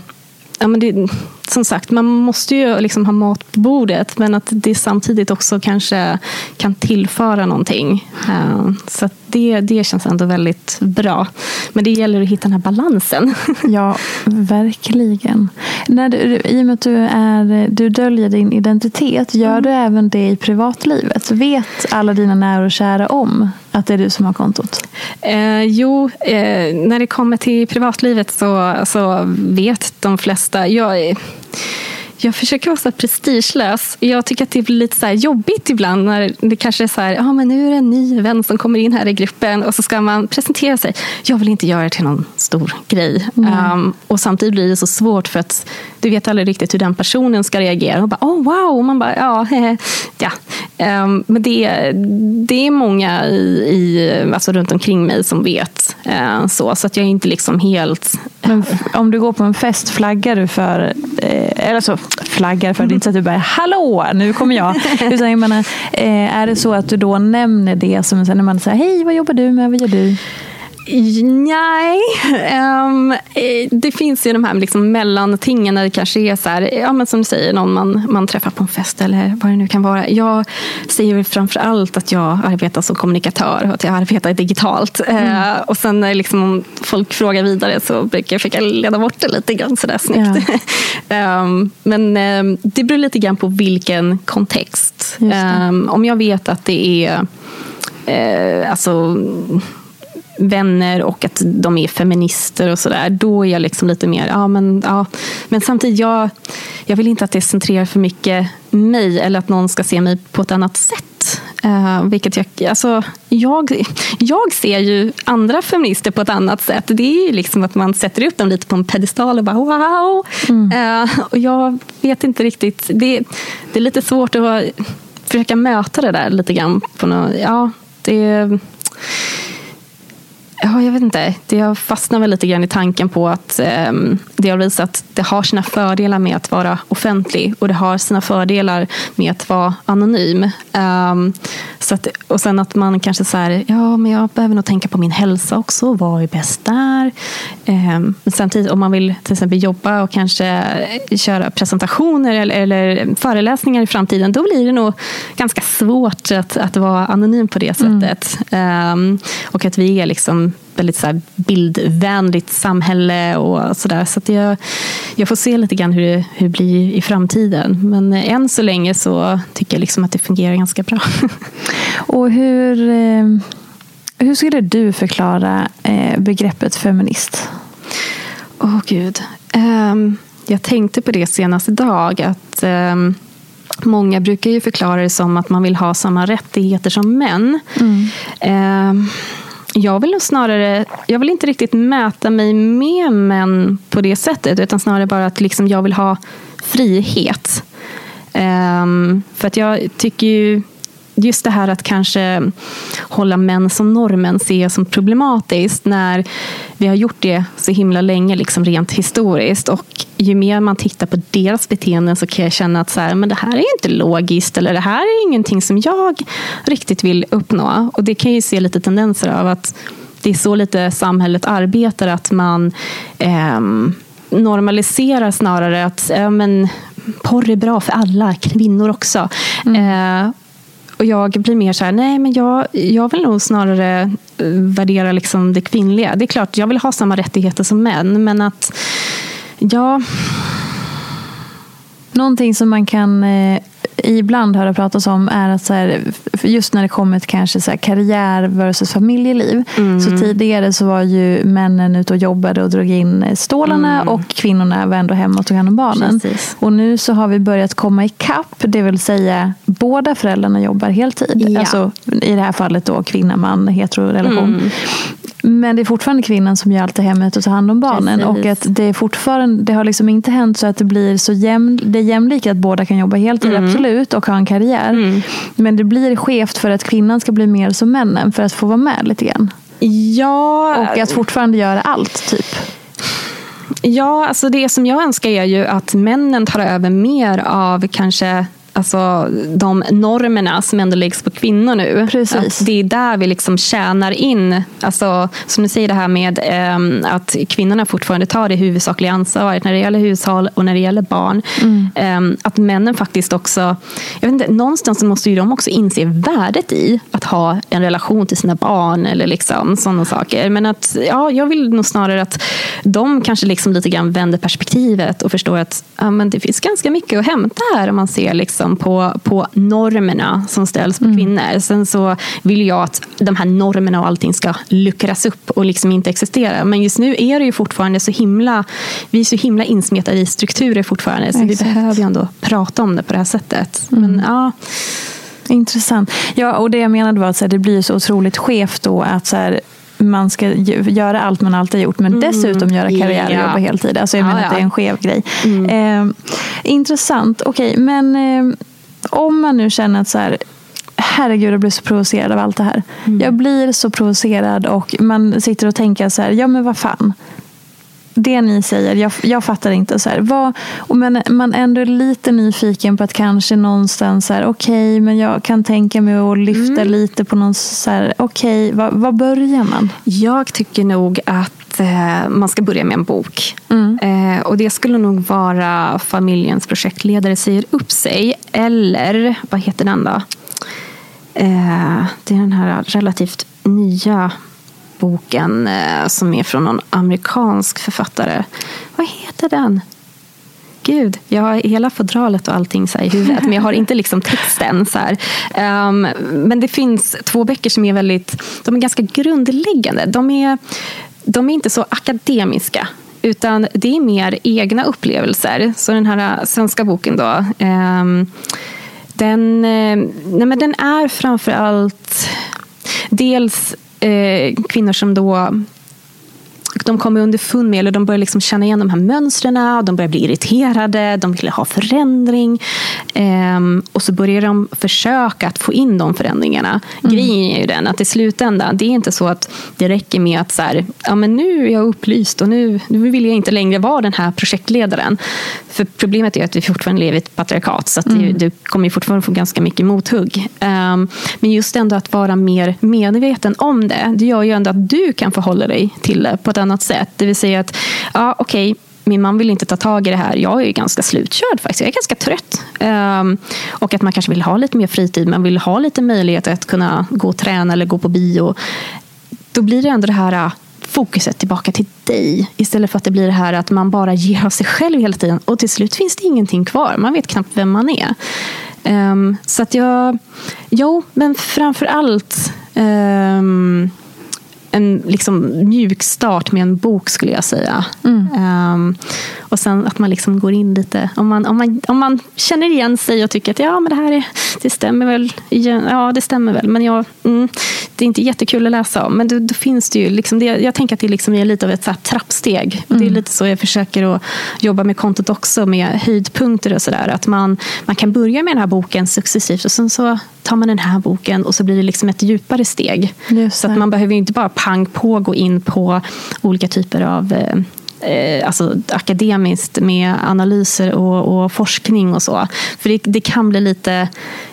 ja, men det som sagt, man måste ju liksom ha mat på bordet men att det samtidigt också kanske kan tillföra någonting. Uh, så det, det känns ändå väldigt bra. Men det gäller att hitta den här balansen. Ja, verkligen. När du, I och med att du, är, du döljer din identitet, gör mm. du även det i privatlivet? Vet alla dina nära och kära om att det är du som har kontot? Eh, jo, eh, när det kommer till privatlivet så, så vet de flesta. Jag, jag försöker vara så prestigelös. Jag tycker att det blir lite så jobbigt ibland när det kanske är så här, ja men nu är det en ny vän som kommer in här i gruppen och så ska man presentera sig. Jag vill inte göra det till någon stor grej. Mm. Um, och samtidigt blir det så svårt för att du vet aldrig riktigt hur den personen ska reagera. Och bara, oh, wow! Och man bara, ja, ja. Um, men det, det är många i, i, alltså runt omkring mig som vet uh, så. Så att jag är inte liksom helt... Men om du går på en fest, flaggar du för, eh, eller så flaggar för, det är inte så att du bara hallå, nu kommer jag. Utan jag menar, eh, är det så att du då nämner det som när man säger hej, vad jobbar du med, vad gör du? Nej, um, det finns ju de här liksom mellantingen när det kanske är så här, ja, men som du säger, någon man, man träffar på en fest eller vad det nu kan vara. Jag säger framför allt att jag arbetar som kommunikatör och att jag arbetar digitalt. Mm. Uh, och sen när liksom, om folk frågar vidare så brukar jag försöka leda bort det lite grann sådär snyggt. Ja. um, men um, det beror lite grann på vilken kontext. om jag vet att det är uh, alltså vänner och att de är feminister och sådär, då är jag liksom lite mer, ja men, ja. men samtidigt, jag, jag vill inte att det centrerar för mycket mig eller att någon ska se mig på ett annat sätt. Uh, vilket jag, alltså, jag, jag ser ju andra feminister på ett annat sätt. Det är ju liksom att man sätter upp dem lite på en pedestal och bara wow. Mm. Uh, och jag vet inte riktigt, det, det är lite svårt att försöka möta det där lite grann. På något, ja, det Ja, jag vet inte. Jag fastnar väl lite grann i tanken på att eh, det har visat att det har sina fördelar med att vara offentlig och det har sina fördelar med att vara anonym. Um, så att, och sen att man kanske säger ja men jag behöver nog tänka på min hälsa också. Vad är bäst där? Um, men samtidigt om man vill till exempel jobba och kanske köra presentationer eller, eller föreläsningar i framtiden, då blir det nog ganska svårt att, att vara anonym på det mm. sättet. Mm. Um, och att vi är liksom väldigt så bildvänligt samhälle och sådär. Så, så jag, jag får se lite grann hur det, hur det blir i framtiden. Men än så länge så tycker jag liksom att det fungerar ganska bra. och hur, eh, hur skulle du förklara eh, begreppet feminist? Åh oh, gud. Um, jag tänkte på det senast idag. att um, Många brukar ju förklara det som att man vill ha samma rättigheter som män. Mm. Um, jag vill nog snarare, jag vill inte riktigt mäta mig med män på det sättet, utan snarare bara att liksom jag vill ha frihet. Um, för att jag tycker ju just det här att kanske hålla män som normen ser jag som problematiskt när vi har gjort det så himla länge, liksom rent historiskt. Och ju mer man tittar på deras beteenden så kan jag känna att så här, men det här är inte logiskt eller det här är ingenting som jag riktigt vill uppnå. Och det kan ju se lite tendenser av att det är så lite samhället arbetar, att man eh, normaliserar snarare att eh, men, porr är bra för alla, kvinnor också. Mm. Eh, och jag blir mer så här, nej men jag, jag vill nog snarare eh, värdera liksom det kvinnliga. Det är klart, jag vill ha samma rättigheter som män, men att ja... Någonting som man kan eh, ibland höra pratas om är att så här, just när det kommer till kanske så här, karriär versus familjeliv. Mm. Så tidigare så var ju männen ute och jobbade och drog in stålarna mm. och kvinnorna var ändå hemma och tog hand om barnen. Precis. Och nu så har vi börjat komma ikapp, det vill säga båda föräldrarna jobbar heltid. Ja. Alltså, I det här fallet då kvinna, man, heterorelation. Mm. Men det är fortfarande kvinnan som gör allt det hemmet och tar hand om barnen. Precis. Och att det, är fortfarande, det har liksom inte hänt så att det blir så jämn, det är jämlikt att båda kan jobba heltid, mm. absolut, och ha en karriär. Mm. Men det blir skevt för att kvinnan ska bli mer som männen för att få vara med lite grann. Ja. Och att fortfarande göra allt, typ. Ja, alltså det som jag önskar är ju att männen tar över mer av kanske alltså, de normerna som ändå läggs på kvinnor nu. Precis. Att det är där vi liksom tjänar in, alltså, som du säger det här med eh, att kvinnorna fortfarande tar det huvudsakliga ansvaret när det gäller hushåll och när det gäller barn. Mm. Eh, att männen faktiskt också, jag vet inte, någonstans måste ju de också inse värdet i att ha en relation till sina barn eller liksom sådana saker. Men att, ja, jag vill nog snarare att de kanske liksom lite grann vänder perspektivet och förstår att ja, men det finns ganska mycket att hämta här om man ser liksom liksom på, på normerna som ställs på mm. kvinnor. Sen så vill jag att de här normerna och allting ska luckras upp och liksom inte existera. Men just nu är det ju fortfarande så himla, vi är så himla insmetade i strukturer fortfarande. Så Exakt. vi behöver ju ändå prata om det på det här sättet. Mm. Men, ja. Intressant. Ja, och det jag menade var att så här, det blir så otroligt skevt då att så här, man ska göra allt man alltid har gjort men mm. dessutom göra karriär och yeah. jobba heltid. Alltså jag ja, menar ja. att det är en skev grej. Mm. Eh, intressant. Okej, okay, men eh, om man nu känner att så här, herregud jag blir så provocerad av allt det här. Mm. Jag blir så provocerad och man sitter och tänker så här, ja men vad fan det ni säger, jag, jag fattar inte. så här, vad, Men man ändå är lite nyfiken på att kanske någonstans, okej, okay, men jag kan tänka mig att lyfta mm. lite på någon, okej, okay, vad, börjar man? Jag tycker nog att eh, man ska börja med en bok. Mm. Eh, och det skulle nog vara Familjens projektledare säger upp sig. Eller, vad heter den då? Eh, det är den här relativt nya boken eh, som är från någon amerikansk författare. Vad heter den? Gud, jag har hela fodralet och allting så i huvudet, men jag har inte liksom texten. Så um, men det finns två böcker som är väldigt, de är ganska grundläggande. De är, de är inte så akademiska, utan det är mer egna upplevelser. Så den här eh, svenska boken då, um, den, eh, nej men den är framför allt dels eh, kvinnor som då de kommer underfund med, eller de börjar liksom känna igen de här mönstren, de börjar bli irriterade, de vill ha förändring. Ehm, och så börjar de försöka att få in de förändringarna. Mm. Grejen är ju den att i slutändan, det är inte så att det räcker med att så här, ja, men nu är jag upplyst och nu, nu vill jag inte längre vara den här projektledaren. För problemet är att vi fortfarande lever i ett patriarkat, så att mm. du kommer fortfarande få ganska mycket mothugg. Um, men just ändå att vara mer medveten om det, det gör ju ändå att du kan förhålla dig till det på ett annat sätt. Det vill säga att, ja okej, okay, min man vill inte ta tag i det här. Jag är ganska slutkörd faktiskt. Jag är ganska trött. Um, och att man kanske vill ha lite mer fritid. Man vill ha lite möjlighet att kunna gå och träna eller gå på bio. Då blir det ändå det här äh, fokuset tillbaka till dig. Istället för att det blir det här att man bara ger av sig själv hela tiden. Och till slut finns det ingenting kvar. Man vet knappt vem man är. Um, så att jag... Jo, men framför allt um, en liksom mjuk start med en bok skulle jag säga. Mm. Um, och sen att man liksom går in lite, om man, om, man, om man känner igen sig och tycker att ja, men det här är, det stämmer väl. Ja, det stämmer väl. Men jag, mm, det är inte jättekul att läsa om. Men då, då finns det ju, liksom det, jag tänker att det liksom är lite av ett så trappsteg. Mm. Det är mm. lite så jag försöker att jobba med kontot också, med höjdpunkter och sådär. Att man, man kan börja med den här boken successivt och sen så tar man den här boken och så blir det liksom ett djupare steg. Så att man behöver inte bara pang på gå in på olika typer av eh, eh, alltså akademiskt med analyser och, och, forskning och så. För det, det kan bli lite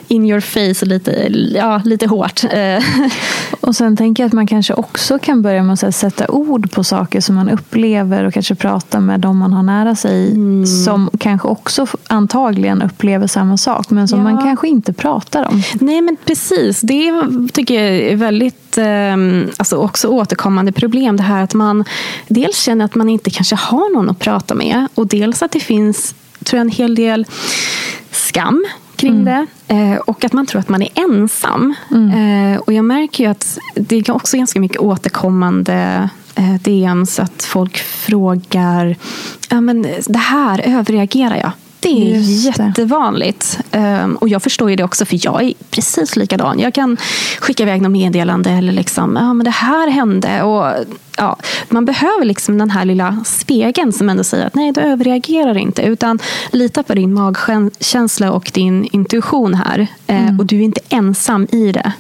in your face och lite, ja, lite hårt. Eh. och sen tänker jag att man kanske också kan börja med att sätta ord på saker som man upplever och kanske prata med dem man har nära sig mm. som kanske också antagligen upplever samma sak men som ja. man kanske inte pratar om. Nej men precis, det tycker jag är väldigt eh, alltså också återkommande problem. Det här att man dels känner att man inte kanske har någon att prata med och dels att det finns tror jag, en hel del skam kring mm. det. Eh, och att man tror att man är ensam. Mm. Eh, och jag märker ju att det är också ganska mycket återkommande eh, DMs att folk frågar ja, men det här överreagerar jag. Det är jättevanligt. Um, och jag förstår ju det också, för jag är precis likadan. Jag kan skicka iväg något meddelande eller liksom, ja men det här hände. Och, ja, man behöver liksom den här lilla spegeln som ändå säger att nej, du överreagerar inte. Utan lita på din magkänsla och din intuition här. Eh, mm. och du är inte ensam i det.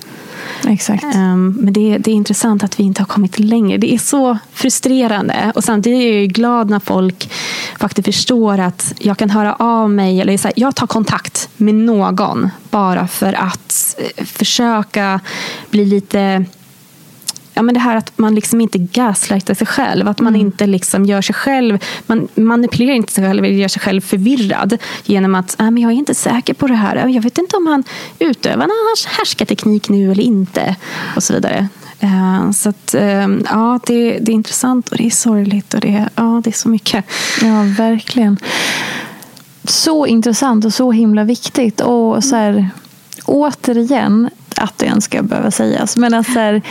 Exakt. Um, men det, det, är intressant att vi inte har kommit längre. Det är så frustrerande. Och samtidigt är jag glad när folk faktiskt förstår att jag kan höra av mig. Eller så här, jag tar kontakt med någon bara för att eh, försöka bli lite ja, men det här att man liksom inte gaslightar sig själv. Att man mm. inte liksom gör sig själv, man manipulerar inte sig själv eller gör sig själv förvirrad genom att äh, men jag är inte säker på det här. Jag vet inte om han utövar någon härskarteknik nu eller inte. Och så vidare. Uh, så att, uh, ja, det, det, är intressant och det är sorgligt och det, ja, det är så mycket. Ja, verkligen. Så intressant och så himla viktigt. Och så här, återigen, att det ens ska behöva sägas. Men att så här,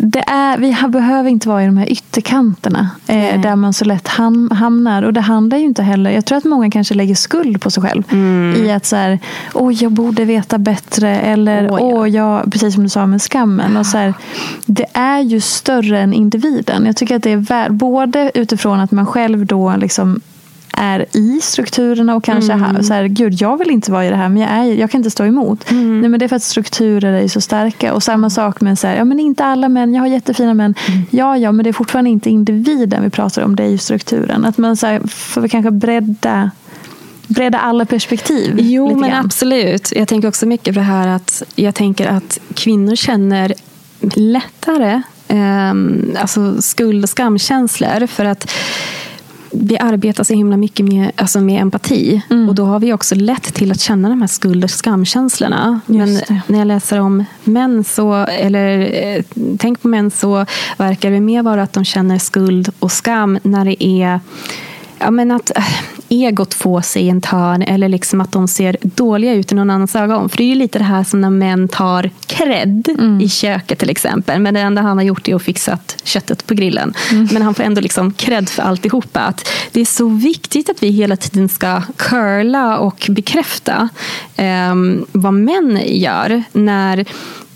det är, vi behöver inte vara i de här ytterkanterna eh, där man så lätt ham, hamnar. Och det handlar ju inte heller, jag tror att många kanske lägger skuld på sig själv. Mm. I att så här, åh jag borde veta bättre. Eller åh, åh jag, precis som du sa med skammen. Och så här, det är ju större än individen. Jag tycker att det är värt, både utifrån att man själv då liksom är i strukturerna och kanske mm. så här, gud jag vill inte vara i det här men jag, är, jag kan inte stå emot. Mm. Nej, men det är för att strukturer är så starka. Och samma sak med så här, ja men inte alla män, jag har jättefina män. Mm. Ja, ja, men det är fortfarande inte individen vi pratar om, det är ju strukturen. Att man så här, får kanske bredda bredda alla perspektiv. Jo, men absolut. Jag tänker också mycket på det här att jag tänker att kvinnor känner lättare eh, alltså skuld och skamkänslor. För att vi arbetar så himla mycket med, alltså med empati. Mm. Och då har vi också lätt till att känna de här skuld och skamkänslorna. Men när jag läser om män, så, eller eh, tänk på män, så verkar det mer vara att de känner skuld och skam när det är ja, men att äh, egot får sig en törn eller liksom att de ser dåliga ut i någon annans ögon. För det är ju lite det här som när män tar cred mm. i köket till exempel. Men det enda han har gjort är att fixa köttet på grillen. Mm. Men han får ändå liksom cred för alltihopa. Att det är så viktigt att vi hela tiden ska curla och bekräfta eh, vad män gör. när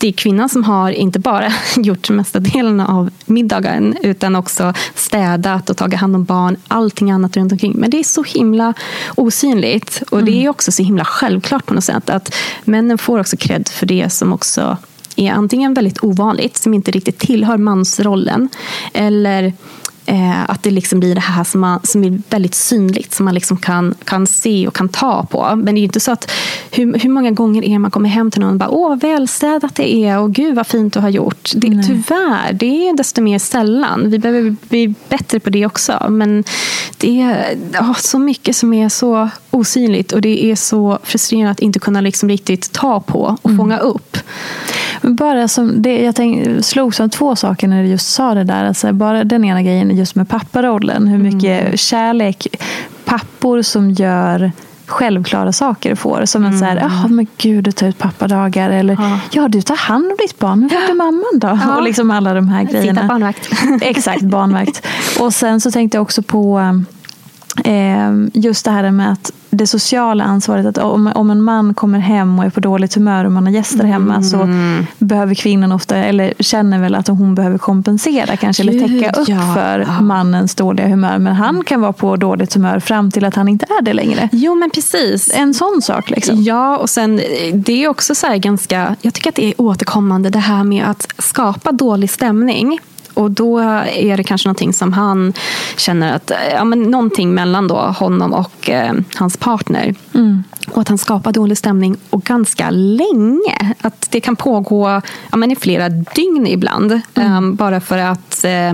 det är kvinnan som har inte bara gjort mesta delen av middagen utan också städat och tagit hand om barn, allting annat runt omkring. Men det är så himla osynligt och mm. det är också så himla självklart på något sätt att männen får också cred för det som också är antingen väldigt ovanligt, som inte riktigt tillhör mansrollen eller Eh, att det liksom blir det här som, man, som är väldigt synligt, som man liksom kan, kan se och kan ta på. Men det är inte så att hur, hur många gånger är man kommer hem till någon och bara åh vad välstädat det är och gud vad fint du har gjort. Det, tyvärr, det är desto mer sällan. Vi behöver bli bättre på det också. Men det är oh, så mycket som är så osynligt och det är så frustrerande att inte kunna liksom riktigt ta på och mm. fånga upp. Bara som det, jag tänk, slogs av två saker när du just sa det där. Alltså bara den ena grejen just med papparollen. Hur mycket mm. kärlek pappor som gör självklara saker får. Som en mm. så här, oh, men gud du tar ut pappadagar. Eller ja, ja du tar hand om ditt barn. Men vart är mamman då? Ja. Och liksom alla de här grejerna. Sitta barnvakt. Exakt, barnvakt. Och sen så tänkte jag också på eh, just det här med att det sociala ansvaret. Att om, om en man kommer hem och är på dåligt humör och man har gäster hemma Mm. så behöver kvinnan ofta, eller känner väl att hon behöver kompensera kanske, eller Gud, täcka upp ja. för Ja. mannens dåliga humör. Men han kan vara på dåligt humör fram till att han inte är det längre. Jo, men precis. En sån sak liksom. Ja, och sen eh, det är också så här ganska, jag tycker att det är återkommande det här med att skapa dålig stämning. Och då är det kanske någonting som han känner att, eh, ja men någonting mellan då honom och eh, hans partner. Och att han skapar dålig stämning och ganska länge. Att det kan pågå ja, men i flera dygn ibland. Eh, bara för att eh,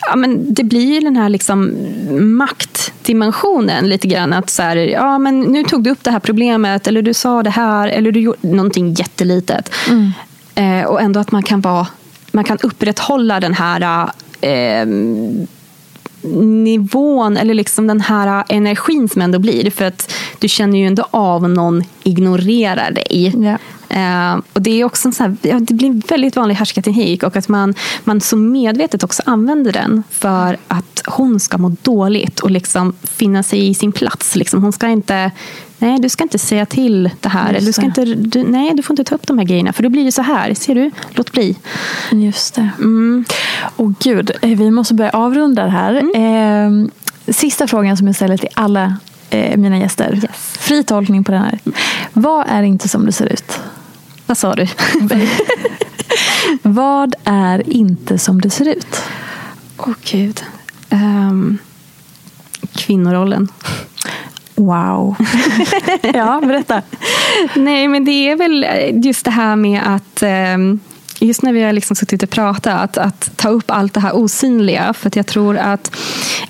ja, men det blir den här liksom maktdimensionen lite grann. Att så här, ja, men nu tog du upp det här problemet eller du sa det här eller du gjorde någonting jättelitet. Eh, och ändå att man kan, vara, man kan upprätthålla den här eh, nivån eller liksom den här energin som ändå blir. För att du känner ju ändå av om någon ignorerar dig. Ja. Eh, och det är också en sån här, det blir en väldigt vanlig härskarteknik och att man, man så medvetet också använder den för att hon ska må dåligt och liksom finna sig i sin plats. Liksom. Hon ska inte, nej du ska inte säga till det här. Just du ska det. inte, du, nej, du får inte ta upp de här grejerna för då blir det så här. Ser du? Låt bli. Just det. Och gud, eh, vi måste börja avrunda det här. Eh, sista frågan som jag ställer till alla eh, mina gäster. Fri tolkning på den här. Vad är inte som det ser ut? Vad sa du? Vad är inte som det ser ut? Åh gud. Ehm, kvinnorollen. Wow. ja, berätta. Nej, men det är väl just det här med att ehm, Just när vi har liksom suttit och pratat, att ta upp allt det här osynliga. För jag tror att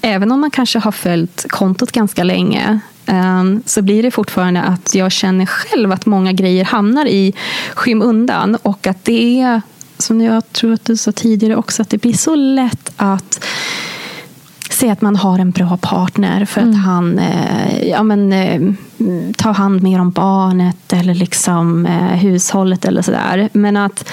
även om man kanske har följt kontot ganska länge ehm, så blir det fortfarande att jag känner själv att många grejer hamnar i skymundan. Och att det är, som jag tror att du sa tidigare också, att det blir så lätt att Säg att man har en bra partner för att han eh, ja, men, eh, tar hand mer om barnet eller liksom, eh, hushållet eller sådär. Men att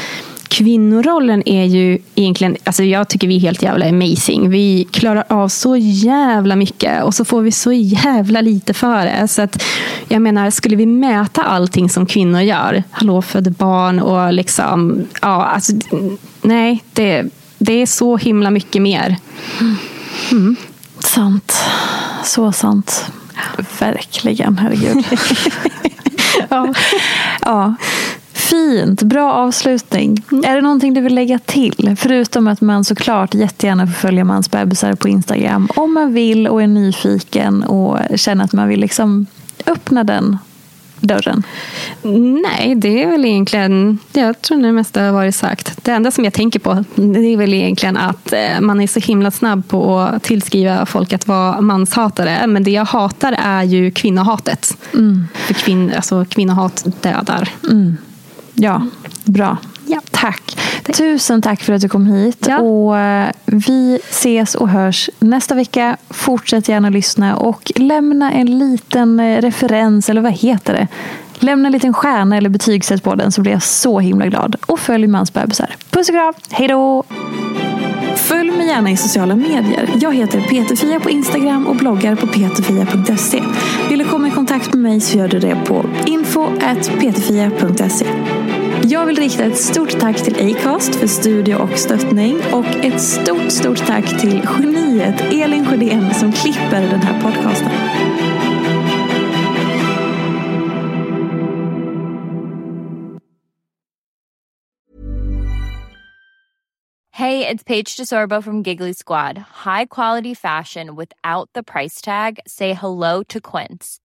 kvinnorollen är ju egentligen, alltså jag tycker vi är helt jävla amazing. Vi klarar av så jävla mycket och så får vi så jävla lite för det. Så att, jag menar, skulle vi mäta allting som kvinnor gör, hallå födde barn och liksom, ja, alltså, nej, det, det är så himla mycket mer. Sant. Så sant. Verkligen, herregud. ja. ja. Fint, bra avslutning. Är det någonting du vill lägga till? Förutom att man såklart jättegärna får följa Mans bebisar på Instagram om man vill och är nyfiken och känner att man vill liksom öppna den dörren. Nej, det är väl egentligen, jag tror det mesta har varit sagt. Det enda som jag tänker på det är väl egentligen att eh, man är så himla snabb på att tillskriva folk att vara manshatare. Men det jag hatar är ju kvinnohatet. För kvinn, alltså, kvinnohat dödar. Ja, bra. Ja. Tack. Tusen tack för att du kom hit. Ja. Och eh, Vi ses och hörs nästa vecka. Fortsätt gärna lyssna och lämna en liten eh, referens, eller vad heter det? Lämna en liten stjärna eller betygsätt på den så blir jag så himla glad. Och följ Mans bebisar. Puss och kram, hej då! Följ mig gärna i sociala medier. Jag heter Peterfia på Instagram och bloggar på peterfia.se. Vill du komma i kontakt med mig så gör du det på info.peterfia.se. Jag vill rikta ett stort tack till Acast för studio och stöttning och ett stort, stort tack till geniet Elin Sjödén som klipper den här podcasten. Hej, det är Paige DeSorbo från Giggly Squad. High quality fashion without the price tag. Say hello to Quince.